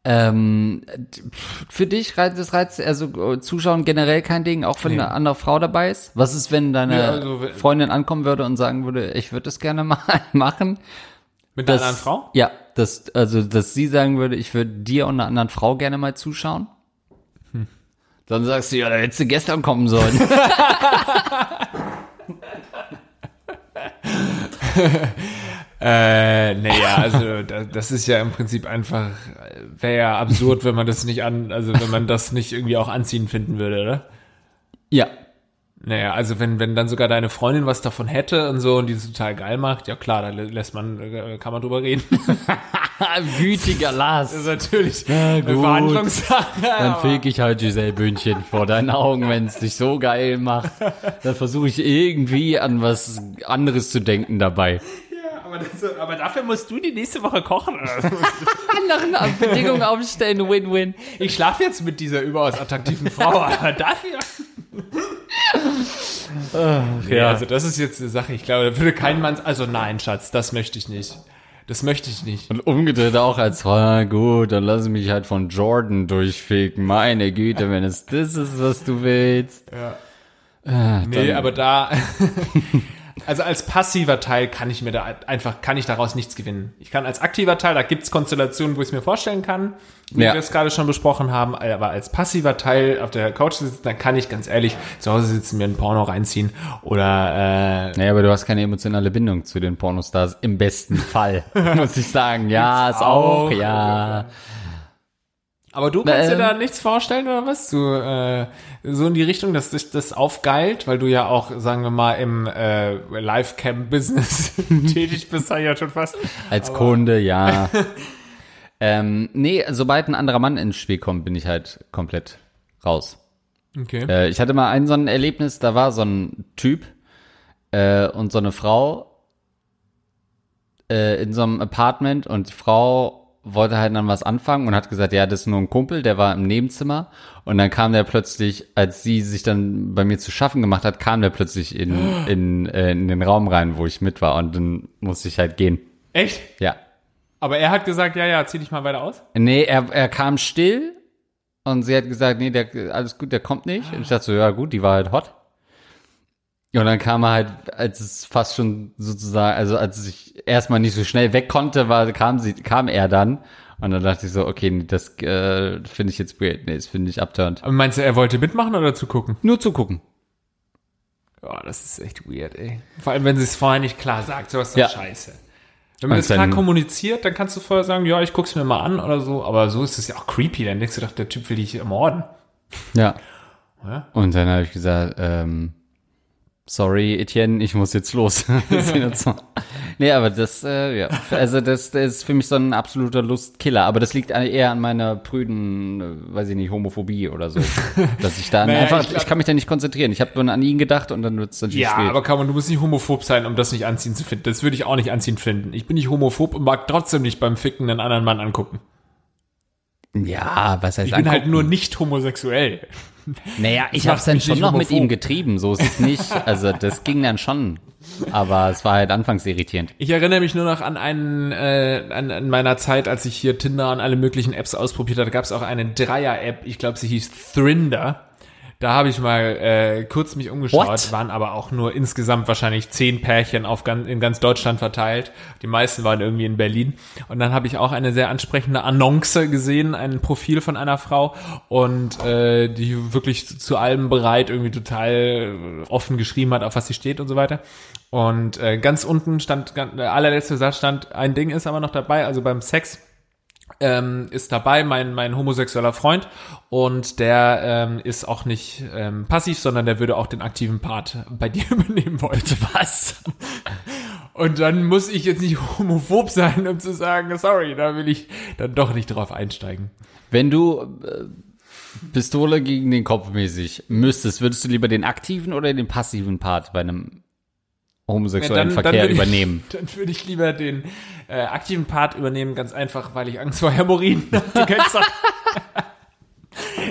ähm, für dich reizt das reizt also äh, Zuschauen generell kein Ding, auch wenn Nee. eine andere Frau dabei ist. Was ist, wenn deine Ja, also, Freundin ankommen würde und sagen würde, ich würde das gerne mal machen? Mit einer anderen Frau? Ja, das, also, dass sie sagen würde, ich würde dir und einer anderen Frau gerne mal zuschauen. Dann sagst du, ja, da hättest du gestern kommen sollen. <laughs> Äh, naja, also da- das ist ja im Prinzip einfach, wäre ja absurd, wenn man das nicht an, also wenn man das nicht irgendwie auch anziehend finden würde, oder? ja. Naja, also wenn, wenn dann sogar deine Freundin was davon hätte und so und die es total geil macht, ja klar, da lä- lässt man, äh, kann man drüber reden. <laughs> <laughs> Wütiger Lars. Das ist natürlich Na eine gut. Verhandlungssache. Dann aber- feg ich halt Giselle Bündchen vor deinen Augen, wenn es dich so geil macht. Dann versuche ich irgendwie an was anderes zu denken dabei. Ja, aber, das, aber dafür musst du die nächste Woche kochen. <laughs> Andere Bedingungen aufstellen, Win-Win. Ich schlafe jetzt mit dieser überaus attraktiven Frau, <laughs> aber dafür. Nee, ja. Also das ist jetzt eine Sache, ich glaube, da würde kein Mann, also nein, Schatz, das möchte ich nicht. Das möchte ich nicht. Und umgedreht auch als, ah, gut, dann lass mich halt von Jordan durchfegen. Meine Güte, wenn es das ist, was du willst. Nee, aber da, <laughs> <laughs> also als passiver Teil kann ich mir da einfach, kann ich daraus nichts gewinnen. Ich kann als aktiver Teil, da gibt's Konstellationen, wo ich es mir vorstellen kann, wie Ja. wir es gerade schon besprochen haben, aber als passiver Teil auf der Couch sitzen, dann kann ich ganz ehrlich zu Hause sitzen, mir ein Porno reinziehen oder äh, Naja, aber du hast keine emotionale Bindung zu den Pornostars. Im besten Fall, <laughs> muss ich sagen. Ja, ist auch, auch. ja. Aber du kannst dir Ähm. da nichts vorstellen oder was? Du, äh, so in die Richtung, dass dich das aufgeilt, weil du ja auch, sagen wir mal, im äh, Livecam-Business <laughs> tätig bist, ja schon fast. Als Kunde, ja. <laughs> ähm, nee, sobald ein anderer Mann ins Spiel kommt, bin ich halt komplett raus. Okay. Äh, ich hatte mal ein so ein Erlebnis, da war so ein Typ äh, und so eine Frau äh, in so einem Apartment und die Frau wollte halt dann was anfangen und hat gesagt, ja, das ist nur ein Kumpel, der war im Nebenzimmer und dann kam der plötzlich, als sie sich dann bei mir zu schaffen gemacht hat, kam der plötzlich in, <gasps> in, äh, in den Raum rein, wo ich mit war und dann musste ich halt gehen. Echt? Ja. Aber er hat gesagt, ja, ja, zieh dich mal weiter aus. Nee, er, er kam still und sie hat gesagt, nee, der, alles gut, der kommt nicht. Und ich dachte so, ja gut, die war halt hot. Und dann kam er halt, als es fast schon sozusagen, also als ich erstmal nicht so schnell weg konnte, war, kam sie, kam er dann. Und dann dachte ich so, okay, nee, das äh, finde ich jetzt weird. Nee, das finde ich abturnt. Aber meinst du, er wollte mitmachen oder zugucken? Nur zugucken. Ja, das ist echt weird, ey. Vor allem, wenn sie es vorher nicht klar sagt, sowas ist Ja. scheiße. Wenn man das klar kommuniziert, dann kannst du vorher sagen, ja, ich guck's mir mal an oder so. Aber so ist es ja auch creepy. Dann denkst du doch, der Typ will dich ermorden. Ja. Ja. Und dann habe ich gesagt, ähm, sorry, Etienne, ich muss jetzt los. <laughs> Nee, aber das, äh, ja, also das, das ist für mich so ein absoluter Lustkiller. Aber das liegt eher an meiner prüden, äh, weiß ich nicht, Homophobie oder so. <laughs> Dass ich da Naja, einfach, ich ich, glaub- kann mich da nicht konzentrieren. Ich habe nur an ihn gedacht und dann wird es natürlich Ja, spät. aber kann man, du musst nicht homophob sein, um das nicht anziehend zu finden. Das würde ich auch nicht anziehend finden. Ich bin nicht homophob und mag trotzdem nicht beim Ficken einen anderen Mann angucken. ja, was heißt Ich bin halt angucken? nur nicht homosexuell. Naja, ich macht hab's dann schon noch mit ihm getrieben, so ist es nicht. Also das ging dann schon. Aber es war halt anfangs irritierend. Ich erinnere mich nur noch an einen, äh, an, an meiner Zeit, als ich hier Tinder und alle möglichen Apps ausprobiert hatte, gab es auch eine Dreier-App, ich glaube, sie hieß Thrinder. Da habe ich mal äh, kurz mich umgeschaut, What? waren aber auch nur insgesamt wahrscheinlich zehn Pärchen auf ganz, in ganz Deutschland verteilt. Die meisten waren irgendwie in Berlin. Und dann habe ich auch eine sehr ansprechende Annonce gesehen, ein Profil von einer Frau und äh, die wirklich zu, zu allem bereit irgendwie total äh, offen geschrieben hat, auf was sie steht und so weiter. Und äh, ganz unten stand, ganz, der allerletzte Satz stand, ein Ding ist aber noch dabei, also beim Sex ähm, ist dabei, mein, mein homosexueller Freund und der ähm, ist auch nicht ähm, passiv, sondern der würde auch den aktiven Part bei <laughs> dir übernehmen wollen. Was? Und dann muss ich jetzt nicht homophob sein, um zu sagen, sorry, da will ich dann doch nicht drauf einsteigen. Wenn du äh, Pistole gegen den Kopf mäßig müsstest, würdest du lieber den aktiven oder den passiven Part bei einem homosexuellen Verkehr würde ich, übernehmen? <laughs> Dann würde ich lieber den äh, aktiven Part übernehmen, ganz einfach, weil ich Angst vor Hämorrhoiden habe. Du kennst doch.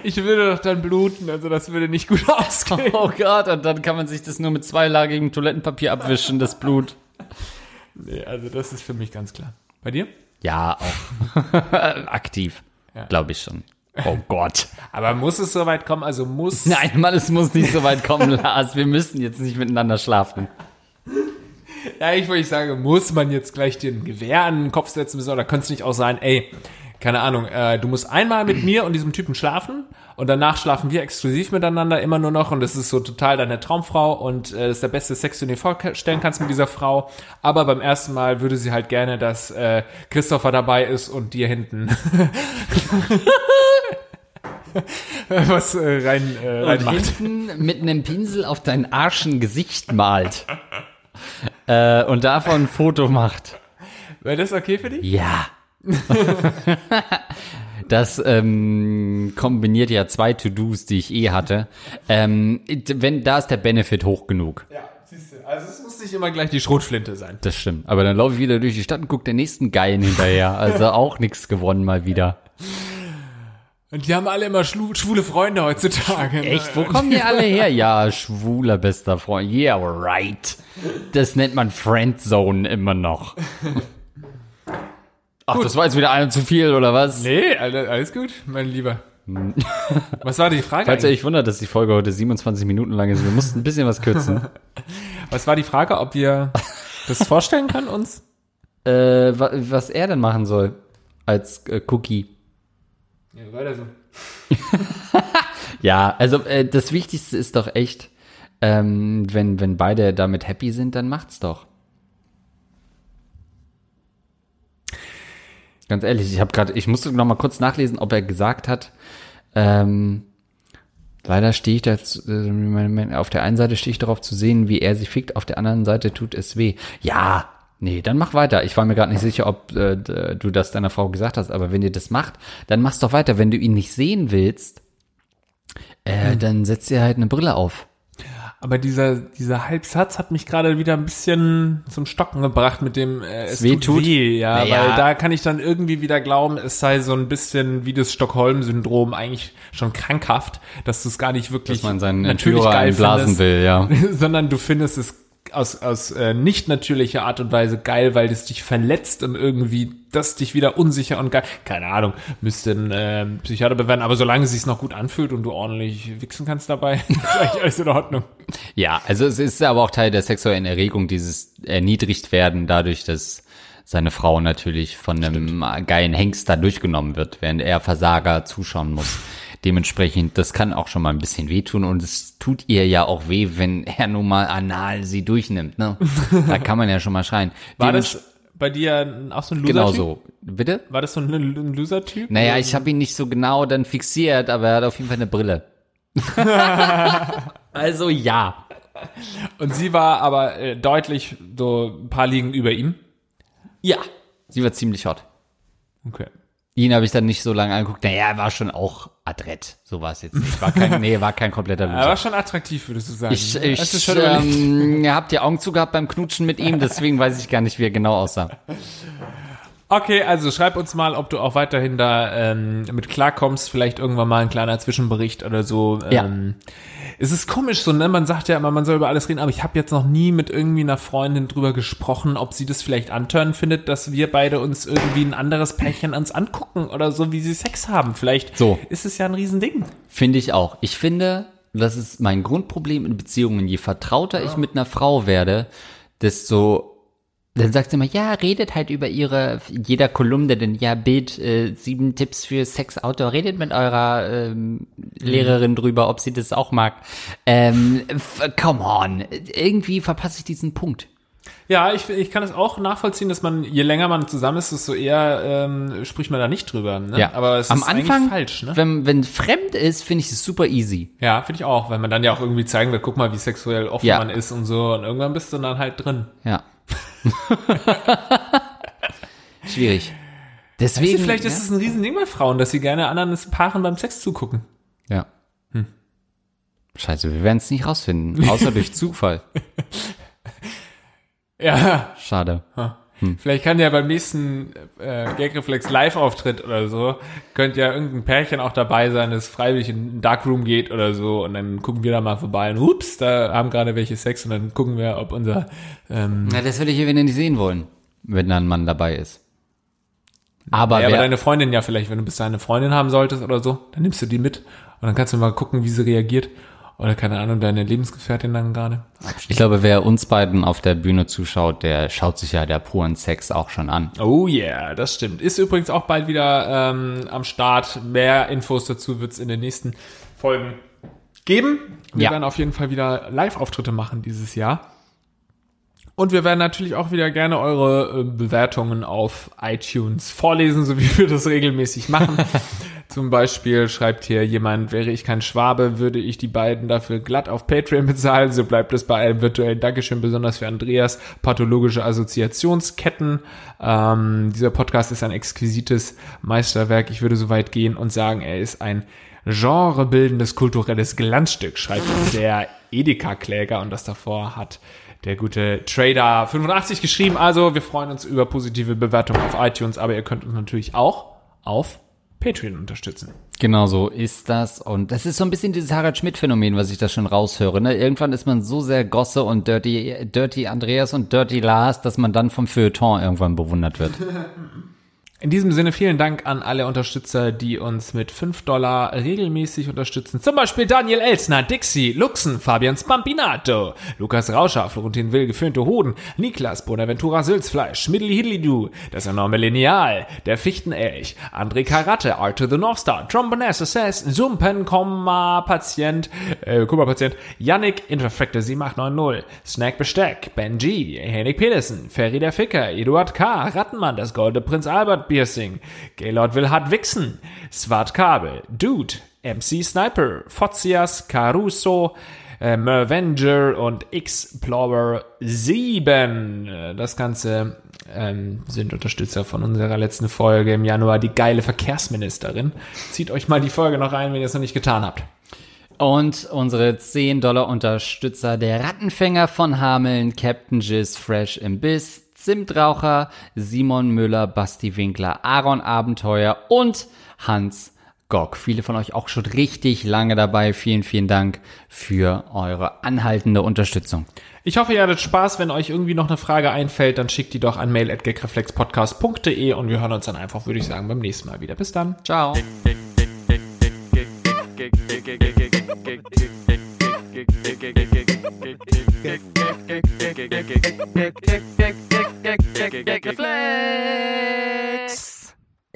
Ich würde doch dann bluten, also das würde nicht gut ausgehen. Oh Gott, und dann kann man sich das nur mit zweilagigem Toilettenpapier abwischen, das Blut. Nee, also das ist für mich ganz klar. Bei dir? Ja, auch. <laughs> Aktiv, Ja. glaube ich schon. Oh Gott. Aber muss es soweit kommen? Also muss. Nein, Mann, es muss nicht so weit kommen, <laughs> Lars. Wir müssen jetzt nicht miteinander schlafen. Ja, ich würde sagen, muss man jetzt gleich den Gewehr an den Kopf setzen müssen oder könnte es nicht auch sein, ey, keine Ahnung, äh, du musst einmal mit mir und diesem Typen schlafen und danach schlafen wir exklusiv miteinander immer nur noch und das ist so total deine Traumfrau und äh, das ist der beste Sex, den du dir vorstellen kannst mit dieser Frau. Aber beim ersten Mal würde sie halt gerne, dass äh, Christopher dabei ist und dir hinten <laughs> was äh, rein, äh, Und reinmacht. hinten mit einem Pinsel auf dein Arschen Gesicht malt. <laughs> äh, und davon ein Foto macht. Wäre das okay für dich? Ja. <laughs> Das ähm, kombiniert ja zwei To-Dos, die ich eh hatte. Ähm, wenn da ist der Benefit hoch genug. Ja, siehst du. Also es muss nicht immer gleich die Schrotflinte sein. Das stimmt. Aber dann laufe ich wieder durch die Stadt und gucke der nächsten Geilen hinterher. Also auch nichts gewonnen mal wieder. <laughs> Und die haben alle immer schwule Freunde heutzutage. ne? Echt? Wo kommen die alle her? Ja, schwuler bester Freund. Yeah, right. Das nennt man Friendzone immer noch. Ach, das war jetzt wieder einer zu viel, oder was? Nee, alle- alles gut, mein Lieber. Was war die Frage? Falls ihr euch wundert, dass die Folge heute 27 Minuten lang ist, wir mussten ein bisschen was kürzen. <laughs> Was war die Frage, ob wir das vorstellen können uns? äh, wa was er denn machen soll als äh, Cookie. Ja, weiter so. <laughs> Ja, also äh, das Wichtigste ist doch echt, ähm, wenn, wenn beide damit happy sind, dann macht's doch. Ganz ehrlich, ich habe gerade, ich musste noch mal kurz nachlesen, ob er gesagt hat, ähm, leider stehe ich da, äh, auf der einen Seite stehe ich darauf zu sehen, wie er sich fickt, auf der anderen Seite tut es weh. Ja, nee, dann mach weiter. Ich war mir gerade nicht sicher, ob äh, du das deiner Frau gesagt hast, aber wenn ihr das macht, dann mach's doch weiter. Wenn du ihn nicht sehen willst, äh, dann setzt ihr halt eine Brille auf. Aber dieser, dieser Halbsatz hat mich gerade wieder ein bisschen zum Stocken gebracht mit dem äh, es weh tut, weh, ja, Naja. weil da kann ich dann irgendwie wieder glauben, es sei so ein bisschen wie das Stockholm-Syndrom eigentlich schon krankhaft, dass du es gar nicht wirklich Dass man seinen natürlich Entführer geil einblasen findest, will, ja. <laughs> sondern du findest es aus, aus äh, nicht natürlicher Art und Weise geil, weil das dich verletzt und irgendwie das dich wieder unsicher und geil. Keine Ahnung, müsste ein äh, Psychiater bewerten, aber solange es sich noch gut anfühlt und du ordentlich wichsen kannst dabei, <laughs> ist eigentlich alles in Ordnung. Ja, also es ist aber auch Teil der sexuellen Erregung, dieses erniedrigt werden dadurch, dass seine Frau natürlich von einem geilen Hengst da durchgenommen wird, während er Versager zuschauen muss. Dementsprechend, das kann auch schon mal ein bisschen wehtun und es tut ihr ja auch weh, wenn er nun mal anal sie durchnimmt. Ne? <laughs> Da kann man ja schon mal schreien. War das bei dir auch so ein Loser-Typ? genau so? Bitte? War das so ein, ein Loser-Typ? Naja, ich habe ihn nicht so genau dann fixiert, aber er hat auf jeden Fall eine Brille. <laughs> also ja. Und sie war aber äh, deutlich so ein paar Ligen über ihm. Ja. Sie war ziemlich hot. Okay. Ihn habe ich dann nicht so lange angeguckt. Naja, er war schon auch adrett. So war es jetzt nicht. War kein, <laughs> nee, war kein kompletter Er Loser. war schon attraktiv, würdest du sagen. Ich, Hast du ich, schon ähm, ihr habt ja Augen zugehabt beim Knutschen mit ihm, deswegen weiß ich gar nicht, wie er genau aussah. <laughs> Okay, also schreib uns mal, ob du auch weiterhin da ähm, mit klarkommst. Vielleicht irgendwann mal ein kleiner Zwischenbericht oder so. Ja. Ähm, es ist komisch so, ne? Man sagt ja immer, man soll über alles reden, aber ich habe jetzt noch nie mit irgendwie einer Freundin drüber gesprochen, ob sie das vielleicht antören findet, dass wir beide uns irgendwie ein anderes Pärchen uns angucken oder so, wie sie Sex haben. Vielleicht So. ist es ja ein Riesending. Finde ich auch. Ich finde, das ist mein Grundproblem in Beziehungen. Je vertrauter ich mit einer Frau werde, desto dann sagt sie immer, ja, redet halt über ihre, jeder Kolumne, denn ja, Bild, äh, sieben Tipps für Sex-Outdoor, redet mit eurer ähm, Lehrerin drüber, ob sie das auch mag. Ähm, come on, irgendwie verpasse ich diesen Punkt. Ja, ich, ich kann es auch nachvollziehen, dass man, je länger man zusammen ist, desto eher ähm, spricht man da nicht drüber. Ne? Ja, aber es am ist Anfang, eigentlich falsch, ne? wenn, wenn fremd ist, finde ich es super easy. Ja, finde ich auch, weil man dann ja auch irgendwie zeigen will, guck mal, wie sexuell offen Ja. man ist und so. Und irgendwann bist du dann halt drin. Ja. <laughs> Schwierig. Weißt Deswegen. du, vielleicht ja. ist es ein Riesending bei Frauen, dass sie gerne anderen Paaren beim Sex zugucken. Ja. Scheiße, wir werden es nicht rausfinden, außer durch <laughs> Zufall. Ja, Schade. Vielleicht kann ja beim nächsten äh, Gagreflex Live-Auftritt oder so, könnte ja irgendein Pärchen auch dabei sein, das freiwillig in den Darkroom geht oder so und dann gucken wir da mal vorbei und ups, da haben gerade welche Sex und dann gucken wir, ob unser ähm, Na, das würde ich hier wieder nicht sehen wollen, wenn da ein Mann dabei ist. Aber, ja, aber deine Freundin ja vielleicht, wenn du bis dahin eine Freundin haben solltest oder so, dann nimmst du die mit und dann kannst du mal gucken, wie sie reagiert. Oder keine Ahnung, deine Lebensgefährtin dann gerade. ich glaube, wer uns beiden auf der Bühne zuschaut, der schaut sich ja der puren Sex auch schon an. Oh yeah, das stimmt. Ist übrigens auch bald wieder ähm, am Start. Mehr Infos dazu wird's in den nächsten Folgen geben. Wir Ja. werden auf jeden Fall wieder Live-Auftritte machen dieses Jahr. Und wir werden natürlich auch wieder gerne eure äh, Bewertungen auf iTunes vorlesen, so wie wir das regelmäßig machen. <laughs> Zum Beispiel schreibt hier jemand, wäre ich kein Schwabe, würde ich die beiden dafür glatt auf Patreon bezahlen. So bleibt es bei einem virtuellen Dankeschön, besonders für Andreas. Pathologische Assoziationsketten. Ähm, dieser Podcast ist ein exquisites Meisterwerk. Ich würde so weit gehen und sagen, er ist ein genrebildendes kulturelles Glanzstück, schreibt der Edeka-Kläger und das davor hat der gute Trader 85 geschrieben. Also wir freuen uns über positive Bewertungen auf iTunes, aber ihr könnt uns natürlich auch auf Patreon unterstützen. Genau so ist das. Und das ist so ein bisschen dieses Harald Schmidt-Phänomen, was ich da schon raushöre. Ne? Irgendwann ist man so sehr Gosse und Dirty, Dirty Andreas und Dirty Lars, dass man dann vom Feuilleton irgendwann bewundert wird. <laughs> In diesem Sinne vielen Dank an alle Unterstützer, die uns mit 5 Dollar regelmäßig unterstützen. Zum Beispiel Daniel Elsner, Dixie, Luxen, Fabian Spampinato, Lukas Rauscher, Florentin Will, geföhnte Hoden, Niklas, Bonaventura Sülzfleisch, Schmiddli Hidlidu, das enorme Lineal, der Fichtenelch, André Karate, Art to the North Star, Tromboness Assess, Sumpen, Komma, Patient, äh, Kummer-Patient, Yannick, Interfekte 7890, Snack Besteck, Benji, Henrik Pedersen, Ferry der Ficker, Eduard K., Rattenmann, das Golde Prinz Albert Piercing, Gaylord will hart wichsen, Swart Kabel, Dude, MC Sniper, Fotzias, Caruso, äh, Mervenger und Explorer 7. Äh, Das Ganze ähm, sind Unterstützer von unserer letzten Folge im Januar, die geile Verkehrsministerin. Zieht euch mal die Folge noch rein, wenn ihr es noch nicht getan habt. Und unsere 10 Dollar Unterstützer, der Rattenfänger von Hameln, Captain Jizz Fresh im Biss, Zimtraucher, Simon Müller, Basti Winkler, Aaron Abenteuer und Hans GOG. Viele von euch auch schon richtig lange dabei. Vielen, vielen Dank für eure anhaltende Unterstützung. Ich hoffe, ihr hattet Spaß. Wenn euch irgendwie noch eine Frage einfällt, dann schickt die doch an mail.gagreflexpodcast.de und wir hören uns dann einfach, würde ich sagen, beim nächsten Mal wieder. Bis dann. Ciao.